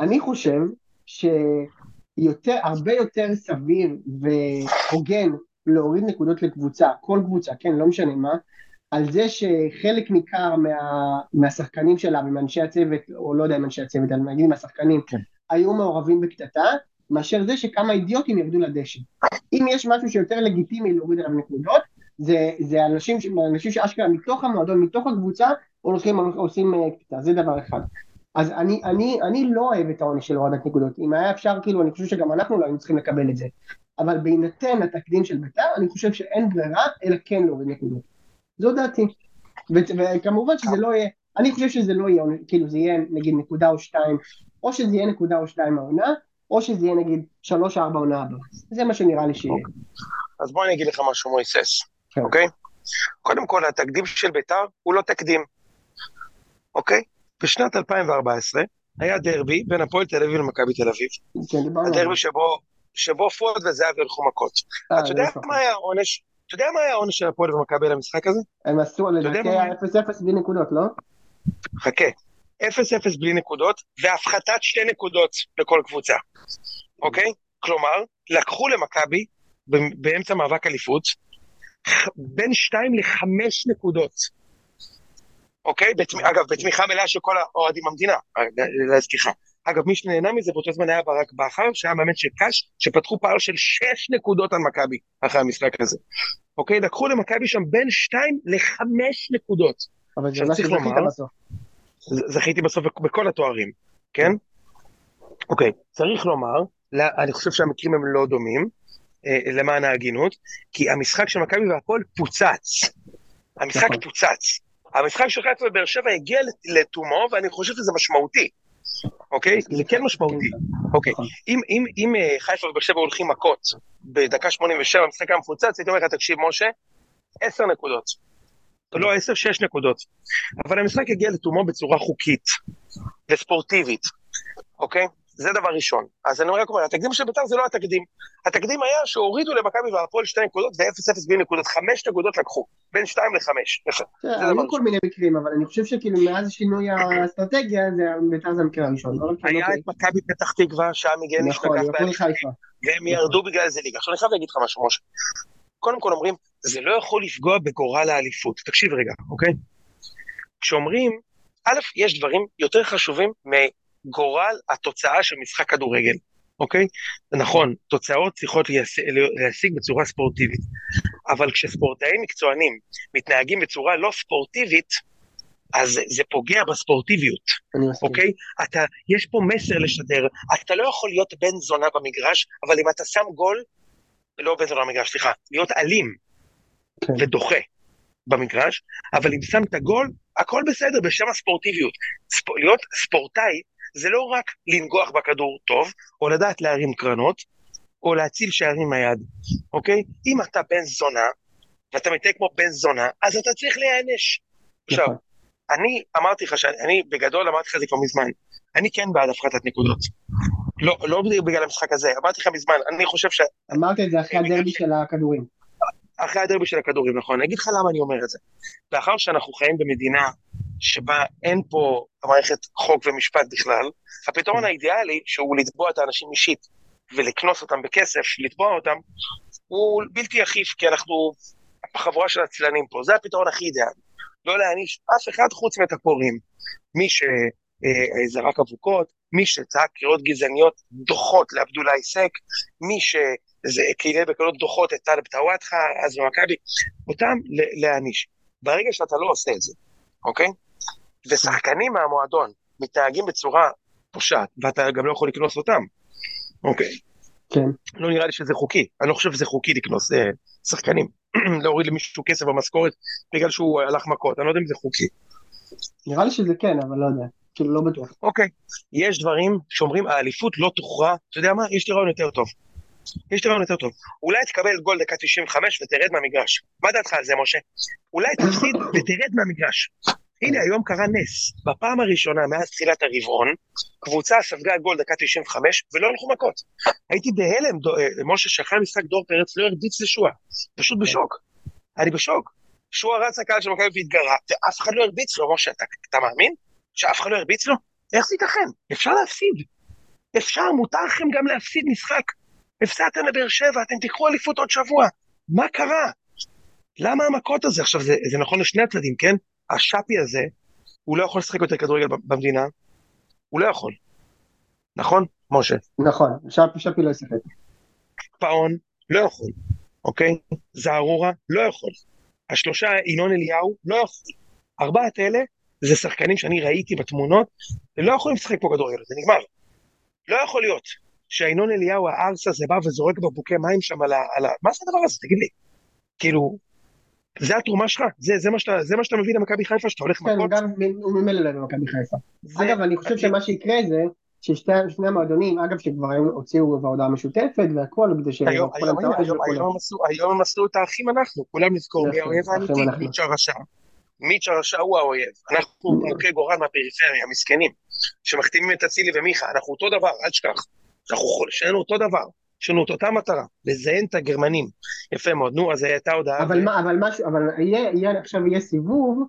אני חושב שיותר, הרבה יותר סביר והוגן להוריד נקודות לקבוצה, כל קבוצה, כן, לא משנה מה, על זה שחלק ניכר מה, מהשחקנים שלה ומאנשי הצוות, או לא יודע אם אנשי הצוות, אני אגיד מהשחקנים, כן. היו מעורבים בקטטה, מאשר זה שכמה אידיוטים ירדו לדשא. אם יש משהו שיותר לגיטימי להוריד עליו נקודות, זה, זה אנשים, אנשים שאשכרה מתוך המועדון, מתוך הקבוצה, הולכים, עושים אה, קטטה, זה דבר אחד. אז אני, אני, אני לא אוהב את העונש של הורדת נקודות, אם היה אפשר, כאילו, אני חושב שגם אנחנו לא היינו צריכים לקבל את זה. אבל בהינתן התקדים של בית"ר, אני חושב שאין ברירה, אלא כן להוריד נקודות. זו דעתי. וכמובן שזה לא יהיה, אני חושב שזה לא יהיה, כאילו זה יהיה נגיד נקודה או שתיים, או שזה יהיה נקודה או שתיים העונה, או שזה יהיה נגיד שלוש ארבע עונה הבאה. זה מה שנראה לי שיהיה. אז בוא אני אגיד לך משהו מויסס, כן. אוקיי? קודם כל, התקדים של בית"ר הוא לא תקדים, אוקיי? בשנת 2014 היה דרבי בין הפועל תל אביב למכבי תל אביב. כן, הדרבי שבו, שבו פואד וזהבי הלכו מכות. אה, אתה יודע מה היה העונש? אתה יודע מה היה העונש של הפועל ומכבי למשחק הזה? הם עשו לדעתי 0-0 בלי נקודות, לא? חכה. 0-0 בלי נקודות, והפחתת שתי נקודות לכל קבוצה, אוקיי? כלומר, לקחו למכבי, באמצע מאבק אליפות, בין 2 ל-5 נקודות. אוקיי? בתמ... אגב, בתמיכה מלאה של כל האוהדים במדינה, להזכירך. אגב, מי שנהנה מזה באותו זמן היה ברק בכר, שהיה מאמן של קאש, שפתחו פער של 6 נקודות על מכבי אחרי המשחק הזה. אוקיי? לקחו למכבי שם בין 2 ל-5 נקודות. אבל זה מה שזכית בסוף. זכיתי בסוף בכל התוארים, כן? אוקיי, צריך לומר, אני חושב שהמקרים הם לא דומים, אה, למען ההגינות, כי המשחק של מכבי והפועל פוצץ. המשחק נכון. פוצץ. המשחק של חיפה ובאר שבע הגיע לתומו, ואני חושב שזה משמעותי. אוקיי? זה כן משמעותי. אוקיי. נכון. אם אה, חיפה ובאר שבע הולכים מכות בדקה 87, המשחק היה מפוצץ, הייתי אומר לך, תקשיב, משה, עשר נקודות. לא עשר, שש נקודות. אבל המשחק הגיע לתומו בצורה חוקית וספורטיבית, אוקיי? זה דבר ראשון. אז אני רק אומר, התקדים של בית"ר זה לא התקדים. התקדים היה שהורידו למכבי והפועל שתי נקודות ו-0-0 בלי נקודות. חמש נקודות לקחו, בין שתיים לחמש. יפה. היו כל מיני מקרים, אבל אני חושב שכאילו מאז שינוי האסטרטגיה, בית"ר זה המקרה הראשון. לא היה את מכבי פתח תקווה, שם הגיע נכון, והם ירדו בגלל זה ליגה. עכשיו אני חייב להגיד לך משהו, משה. קודם כל אומרים, זה לא יכול לפגוע בגורל האליפות. תקשיב רגע, אוקיי? כשאומרים, א', יש דברים יותר חשובים מגורל התוצאה של משחק כדורגל, אוקיי? נכון, תוצאות צריכות להשיג בצורה ספורטיבית, אבל כשספורטאים מקצוענים מתנהגים בצורה לא ספורטיבית, אז זה פוגע בספורטיביות, אוקיי? אתה, יש פה מסר לשדר, אתה לא יכול להיות בן זונה במגרש, אבל אם אתה שם גול, לא בן זונה במגרש, סליחה, להיות אלים כן. ודוחה במגרש, אבל אם שמת גול, הכל בסדר בשם הספורטיביות. ספ... להיות ספורטאי זה לא רק לנגוח בכדור טוב, או לדעת להרים קרנות, או להציל שערים מהיד, אוקיי? אם אתה בן זונה, ואתה מתנהג כמו בן זונה, אז אתה צריך להיענש. עכשיו, נכון. אני אמרתי לך, שאני בגדול אמרתי לך זה כבר מזמן, אני כן בעד הפחתת נקודות. לא, לא בגלל המשחק הזה, אמרתי לך מזמן, אני חושב ש... אמרת את זה אחרי הדרבי של הכדורים. אחרי הדרבי של הכדורים, נכון. אני אגיד לך למה אני אומר את זה. לאחר שאנחנו חיים במדינה שבה אין פה מערכת חוק ומשפט בכלל, הפתרון האידיאלי, שהוא לתבוע את האנשים אישית ולקנוס אותם בכסף, לתבוע אותם, הוא בלתי אכיף, כי אנחנו חבורה של עצלנים פה. זה הפתרון הכי אידיאלי. לא להעניש אף אחד חוץ מטפורים. מי שזרק אבוקות, מי שצעק קריאות גזעניות דוחות לעבדולאי סק, מי שקהילה בקריאות דוחות את טלב טוואטחה, אז במכבי, אותם להעניש. ברגע שאתה לא עושה את זה, אוקיי? ושחקנים מהמועדון מתנהגים בצורה פושעת, ואתה גם לא יכול לקנוס אותם, אוקיי? כן. לא נראה לי שזה חוקי, אני לא חושב שזה חוקי לקנוס אה, שחקנים, להוריד למישהו כסף במשכורת בגלל שהוא הלך מכות, אני לא יודע אם זה חוקי. נראה לי שזה כן, אבל לא יודע, כאילו לא בטוח. אוקיי, יש דברים שאומרים האליפות לא תוכרע, אתה יודע מה? יש לי רעיון יותר טוב. יש לי רעיון יותר טוב. אולי תקבל גול דקה 95 ותרד מהמגרש. מה דעתך על זה, משה? אולי תפסיד ותרד מהמגרש. הנה, היום קרה נס. בפעם הראשונה מאז תחילת הרבעון, קבוצה ספגה גול דקה 95 ולא הלכו מכות. הייתי בהלם, אה, משה, שאחרי המשחק דור פרץ לא הרביץ לשועה. פשוט בשוק. אני בשוק. שועה רץ לקהל של מכבי והתגרה, ואף אחד לא הרביץ לו, משה, אתה, אתה מאמין? שאף אחד לא הרביץ לו? איך זה ייתכן? אפשר להפסיד. אפשר, מותר לכם גם להפסיד משחק. הפסדתם לבאר שבע, אתם תיקחו אליפות עוד שבוע. מה קרה? למה המכות הזה? עכשיו, זה, זה נכון לשני הצדדים, כן? השאפי הזה, הוא לא יכול לשחק יותר כדורגל במדינה, הוא לא יכול. נכון, משה? נכון, שפי, שפי לא ישחק. פאון לא יכול, אוקיי? זערורה לא יכול. השלושה, ינון אליהו, לא יכול. ארבעת אלה זה שחקנים שאני ראיתי בתמונות, הם לא יכולים לשחק פה כדורגל, זה נגמר. לא יכול להיות שהינון אליהו הארס הזה בא וזורק בקבוקי מים שם על ה... על ה... מה זה הדבר הזה? תגיד לי. כאילו, זה התרומה שלך? זה, זה, מה שאתה, זה מה שאתה מביא למכבי חיפה, שאתה הולך כן, מכות? הוא גם, הוא ממילא לא למכבי חיפה. זה- אגב, אני חושב שמה שיקרה זה, ששני שני המועדונים, אגב, שכבר היו- הוציאו בהודעה משותפת והכל, כדי ש... היום, היום, היום. היום היום הם עשו את האחים אנחנו, כולם נזכור מי האויב האמיתי. מיץ' הרשע. מיץ' הרשע הוא האויב. אנחנו מוכי גורל מהפריפריה, מסכנים, שמחתימים את אצילי ומיכה, אנחנו אותו דבר, אל תשכח. אנחנו חול- שנינו אותו דבר, יש לנו את אותה מטרה, לזיין את הגרמנים. יפה מאוד, נו, אז הייתה הודעה. אבל ו- מה, אבל משהו, אבל יהיה, יהיה, עכשיו יהיה סיבוב,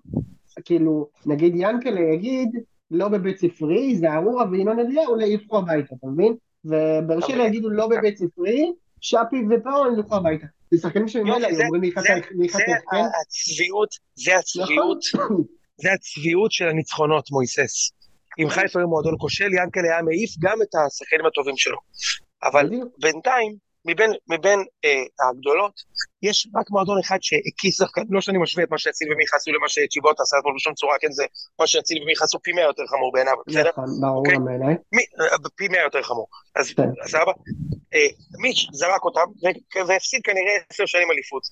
כאילו, נגיד ינקלה יגיד, לא בבית ספרי, זערורה וינון אליהו ילכו הביתה, אתה מבין? ובאר שבע אבל- יגידו לא בבית ספרי, שפי ופאון ילכו הביתה. זה שחקנים שממילא זה- זה- זה יחטוף, כן? הצביעות, זה הצביעות, נכון. זה הצביעות של הניצחונות, מויסס. אם חיפה היו מועדון כושל, ינקלה היה מעיף גם את השחקנים הטובים שלו. אבל. בינתיים, מבין, מבין אה, הגדולות, יש רק מועדון אחד שהקיס שחקן, לא שאני משווה את מה שאציל ומיכה עשו למה שצ'יבוט עשה אתמול בשום צורה, כן, זה מה שאציל ומיכה עשו פי מאה יותר חמור בעיניו, בסדר? נכון, ברור אוקיי. גם בעיניי. מי, אה, פי מאה יותר חמור. אז כן. אז סבבה? אה, מיץ' זרק אותם, והפסיד כנראה עשר שנים אליפות.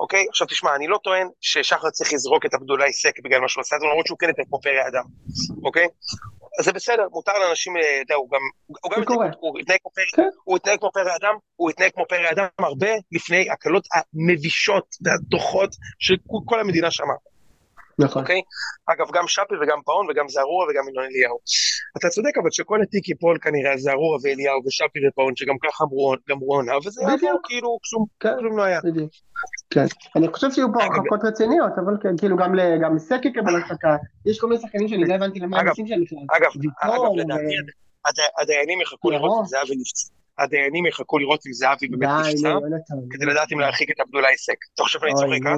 אוקיי? עכשיו תשמע, אני לא טוען ששחר צריך לזרוק את עבדולאי סק בגלל מה שהוא עשה, למרות שהוא כן יותר כמו פרא אדם, אוקיי? אז זה בסדר, מותר לאנשים, אה, אתה יודע, הוא גם, הוא גם. התנהג- הוא התנהג כמו כן. פרא, הוא התנהג כמו פרא אדם, הוא התנהג כמו פרא אדם הרבה לפני הקלות המבישות והדוחות שכל המדינה שמעה. נכון. אוקיי? אגב, גם שפי וגם פאון וגם זערורה וגם ינון אליהו. אתה צודק, אבל שכל התיק ייפול כנראה על זערורה ואליהו ושפי ופאון, שגם ככה אמרו- גמרו עונה, וזה בדיוק. כאילו כלום- כן. כלום לא היה. בדיוק. כן. אני חושב שיהיו פה הרחקות רציניות, אבל כן, כאילו גם ל- גם סק יקבל הרחקה. יש כל מיני שחקנים שאני לא הבנתי למה הם עושים שם בכלל. אגב, לדעתי, הדיינים יחכו לראות ירון. אם זהבי נפצע. הדיינים יחכו לראות אם זהבי באמת נפצע, נו, יונתן. כדי לדעת אם להרחיק את עבדולאי סק. אתה חושב שאני צוחק, אה?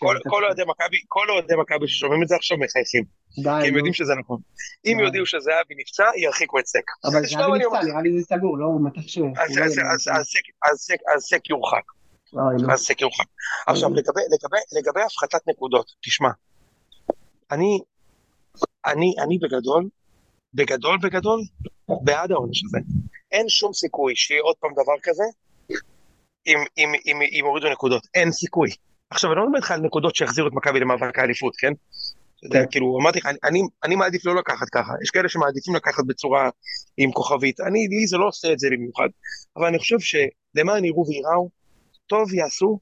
כל- כן, כל אוהדי מכבי, כל אוהדי מכבי ששומעים את זה עכשיו מחייכים, כי הם. יודעים שזה נכון. אם די. יודיעו שזהבי נפצע, ירחיקו את סק. אבל זהבי נפצע. נראה לי זה סגור, לא? ש... אז- הוא לא אז- סק- יורחק. אז סק יורחק. עכשיו. לגבי, הפחתת נקודות, תשמע, אני, אני, אני בגדול, בגדול בגדול, בעד העונש הזה. אין שום סיכוי שיהיה עוד פעם דבר כזה, אם, אם, אם, אם הורידו נקודות. אין סיכוי. עכשיו, אני לא מדבר איתך על נקודות שיחזירו את מכבי למאבק האליפות, כן? יודע. כאילו, אמרתי לך, אני, אני, מעדיף לא לקחת ככה. יש כאלה שמעדיפים לקחת בצורה עם כוכבית. אני, לי זה לא עושה את זה במיוחד. אבל אני חושב שלמען יראו וייראו, טוב יעשו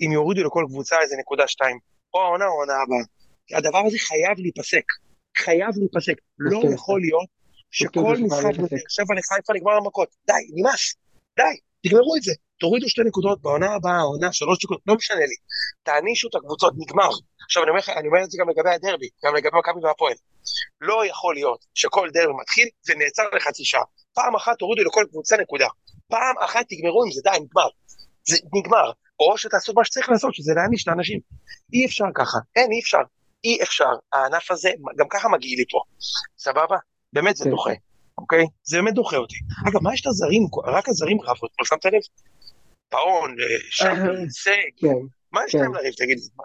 אם יורידו לכל קבוצה איזה נקודה שתיים. או העונה או העונה הבאה. הדבר הזה חייב להיפסק. חייב להיפסק. לא מסכים יכול להיות שכל מסכים, משחק בבאר. שבע לחיפה נגמר במכות. די, נמאס. די, תגמרו את זה. תורידו שתי נקודות בעונה הבאה, העונה, שלוש נקודות, לא משנה לי. תענישו את הקבוצות, נגמר. עכשיו אני אומר לך, אני אומר את זה גם לגבי הדרבי, גם לגבי מכבי והפועל. לא יכול להיות שכל דרבי מתחיל ונעצר לחצי שעה. פעם אחת תורידו לכל קבוצה נקודה. פעם אחת תגמרו עם זה, די, נגמר. זה נגמר. או שתעשו מה שצריך לעשות, שזה להעניש את האנשים. אי אפשר ככה, אין, אי אפשר. אי אפשר. הענף הזה, גם ככה מגיע לי פה. סבבה? באמת זה כן. דוחה, אוקיי? זה באמת דוחה אותי. אגב, מה יש את הזרים? רק הזרים רבו אתמול, שמת לב? פאון, אה, שפי, סג, כן. מה יש כן. להם לריב, תגיד? מה...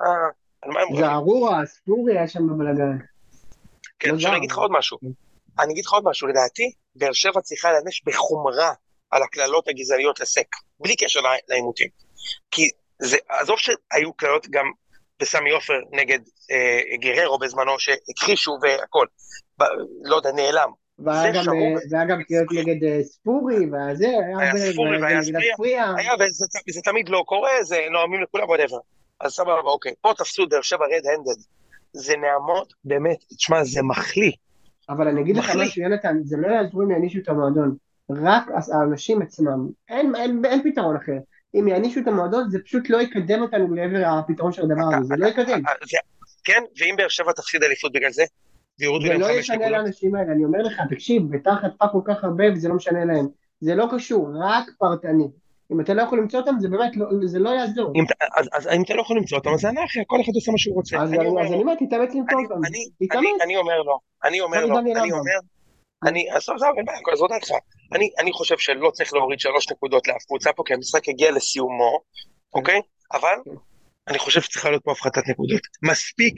על מה הם רבים? זערורה, ספורי היה שם בבלאגן. כן, לא עכשיו אני. אגיד לך עוד משהו. כן. אני אגיד לך עוד משהו, לדעתי, באר שבע צריכה להיענש בחומרה על הקללות הגזעניות לסק, בלי קשר לעימותים. כי זה, עזוב שהיו קללות גם בסמי עופר נגד אה, גררו בזמנו, שהכחישו והכל. ב, לא יודע, נעלם. והיה זה גם. אה, והיה גם קריאות נגד אה, ספורי, וזה, היה היה הרבה ספורי והיה ספריה. הספריה. היה, וזה זה תמיד לא קורה, זה נואמים לכולם, וואטאבר. אז סבבה, אוקיי. פה תפסו באר שבע רד הנדד. זה נעמות, באמת, תשמע, זה מחליא. אבל אני אגיד לך. משהו, יונתן, זה לא יעזרו אם יענישו את המועדון, רק האנשים עצמם, אין, אין, אין פתרון אחר. אם יענישו את המועדון, זה פשוט לא יקדם אותנו לעבר הפתרון של הדבר הזה, זה לא יקדם. אה, זה- כן, ואם באר שבע תפסיד אליפות בגלל זה, ויורידו זה להם לא חמש ישנה נקודות. לאנשים האלה, אני אומר לך, תקשיב, ביתר חטפה כל כך הרבה וזה לא משנה להם. זה לא קשור, רק פרטני. אם אתה לא יכול למצוא אותם, זה באמת, לא, זה לא יעזור. אם אז- אז אם אתה לא יכול למצוא אותם, אז זה אנרכיה, כל אחד עושה מה שהוא רוצה. אז אני אומר תתאמץ למצוא אני- אותם. אני- אומר לו, אני אומר דניאל אני. אומר, אני, עזוב, עזוב, אין בעיה, עזוב דעתך. אני, אני חושב שלא צריך להוריד שלוש נקודות לאף קבוצה פה, כי המשחק הגיע לסיומו, אוקיי? אבל אני חושב שצריכה להיות פה הפחתת נקודות. מספיק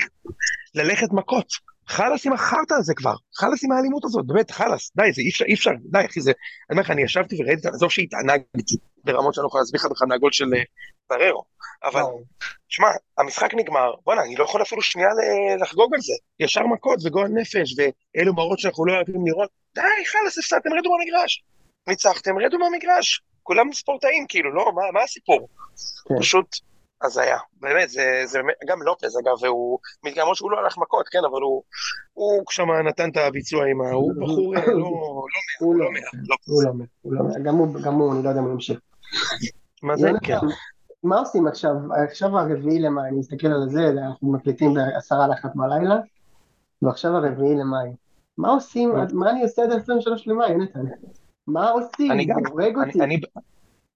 ללכת מכות. חלאס עם החרטא הזה כבר, חלאס עם האלימות הזאת, באמת, חלאס, די, זה אי אפשר, אי אפשר, די, אחי, זה... אני אומר לך, אני ישבתי וראיתי, עזוב שהתענגתי ברמות שאני לא יכול להסביר לך בכלל מהגול של בררו, אבל, שמע, המשחק נגמר, בואנה, אני לא יכול אפילו שנייה לחגוג על זה, ישר מכות וגועל נפש, ואלו מראות שאנחנו לא אוהבים לראות, די, חלאס, הפסדתם, רדו מהמגרש, ניצחתם, רדו מהמגרש, כולם ספורטאים, כאילו, לא, מה, מה הסיפור? כן. פשוט... הזיה, באמת, זה, זה גם לופז אגב, והוא, למרות שהוא לא הלך מכות, כן, אבל הוא, הוא שם נתן את הביצוע עם ה... הוא בחור לא, לא הוא לא מאה, הוא לא מאה, הוא לא מאה, גם הוא, גם הוא, אני לא יודע מה ימשיך. מה זה? כן. מה עושים עכשיו, עכשיו הרביעי למאי, אני מסתכל על זה, אנחנו מקליטים בעשרה לאחת בלילה, ועכשיו הרביעי למאי. מה עושים, מה אני עושה עד ה-23 למאי, יונתן? מה עושים? גם, הורג אותי.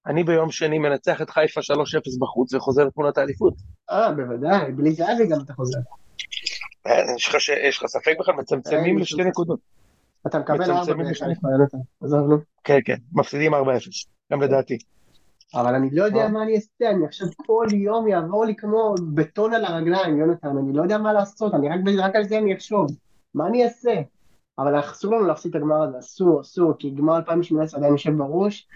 אני ביום שני מנצח את חיפה 3-0 בחוץ וחוזר לתמונת האליפות. אה, בוודאי, בלי זהבי גם אתה חוזר. אה, יש לך ספק בכלל? מצמצמים לשתי נקודות. אתה מקבל ארבע בחיפה, עזוב נו. כן, כן, מפסידים 4-0, גם לדעתי. אבל אני לא יודע מה אני אעשה, אני עכשיו כל יום יעבור לי כמו בטון על הרגליים, יונתן, אני לא יודע מה לעשות, אני רק על זה אני אחשוב. מה אני אעשה? אבל אסור לנו להפסיד את הגמר הזה, אסור, אסור, כי גמר 2018 עדיין יושב בראש,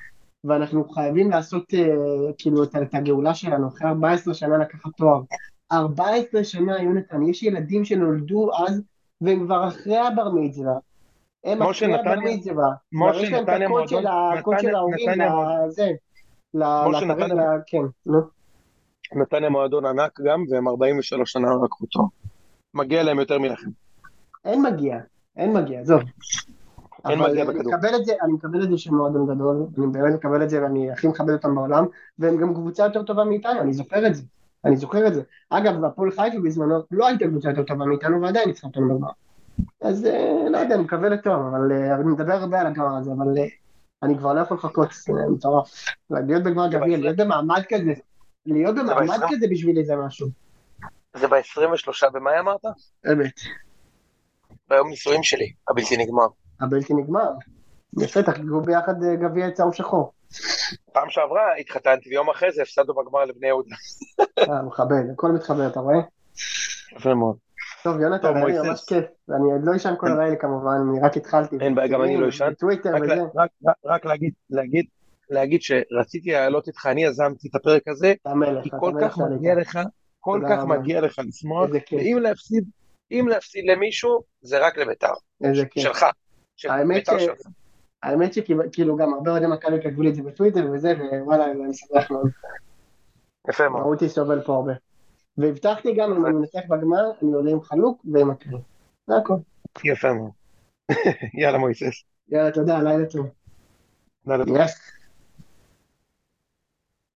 ואנחנו חייבים לעשות uh, כאילו את, את הגאולה שלנו, אחרי 14 שנה לקחת תואר. 14 שנה, יונתן, יש ילדים שנולדו אז, והם כבר אחרי הבר מצווה. הם אחרי הבר מצווה. משה נתניה מועדון, הקוד של ההורים, לזה, לאתרים, כן. נתניה מועדון ענק גם, והם 43 שנה לקחו תואר. מגיע להם יותר מלכם. אין מגיע, אין מגיע, עזוב. אין מגיע בכדור. את זה, אני מקבל את זה שהם מועדון גדול, אני באמת מקבל את זה ואני הכי מכבד אותם בעולם, והם גם קבוצה יותר טובה מאיתנו, אני זוכר את זה. אני זוכר את זה. אגב, הפועל חיפה בזמנו לא הייתה קבוצה יותר טובה מאיתנו ועדיין ניצחה אותנו בגמר. אז אה, לא יודע, אני מקווה לטוב, אבל אה, אני מדבר הרבה על הגמר הזה, אבל אה, אני כבר לא יכול לחכות, זה מטורף. להיות בגמר גביע, להיות במעמד כזה, להיות במעמד כזה בשבילי זה משהו. זה ב-23 במאי אמרת? אמת. ביום נישואים שלי, הבלתי נגמר. הבלתי נגמר. יפה, תחגגו ביחד אה, גביע צהוב שחור. פעם שעברה התחתנתי ויום אחרי זה הפסדנו בגמר לבני יהודה. אה, מכבד, הכל מתחבר, אתה רואה? יפה מאוד. טוב, יונתן, היה לי ממש כיף. אני עוד לא אשן כל הלילה כמובן, אני רק התחלתי. אין בעיה, גם אני לא אשן. רק להגיד, להגיד שרציתי להעלות איתך, אני יזמתי את הפרק הזה, כי כל כך מגיע לך, כל כך מגיע לך לשמוח, ואם להפסיד, אם להפסיד למישהו, זה רק לביתר. איזה כיף. שלך. האמת ש... האמת שכאילו גם הרבה אוהדי מכבי כתבו לי את זה בטוויטר וזה, ווואלה, אני שמח מאוד. יפה מאוד. ראו אותי סובל פה הרבה. והבטחתי גם אם אני מנצח בגמר, אני עולה עם חלוק ועם הקריא. זה הכל. יפה מאוד. יאללה מויסס. יאללה, תודה, לילה טוב. לילה טוב.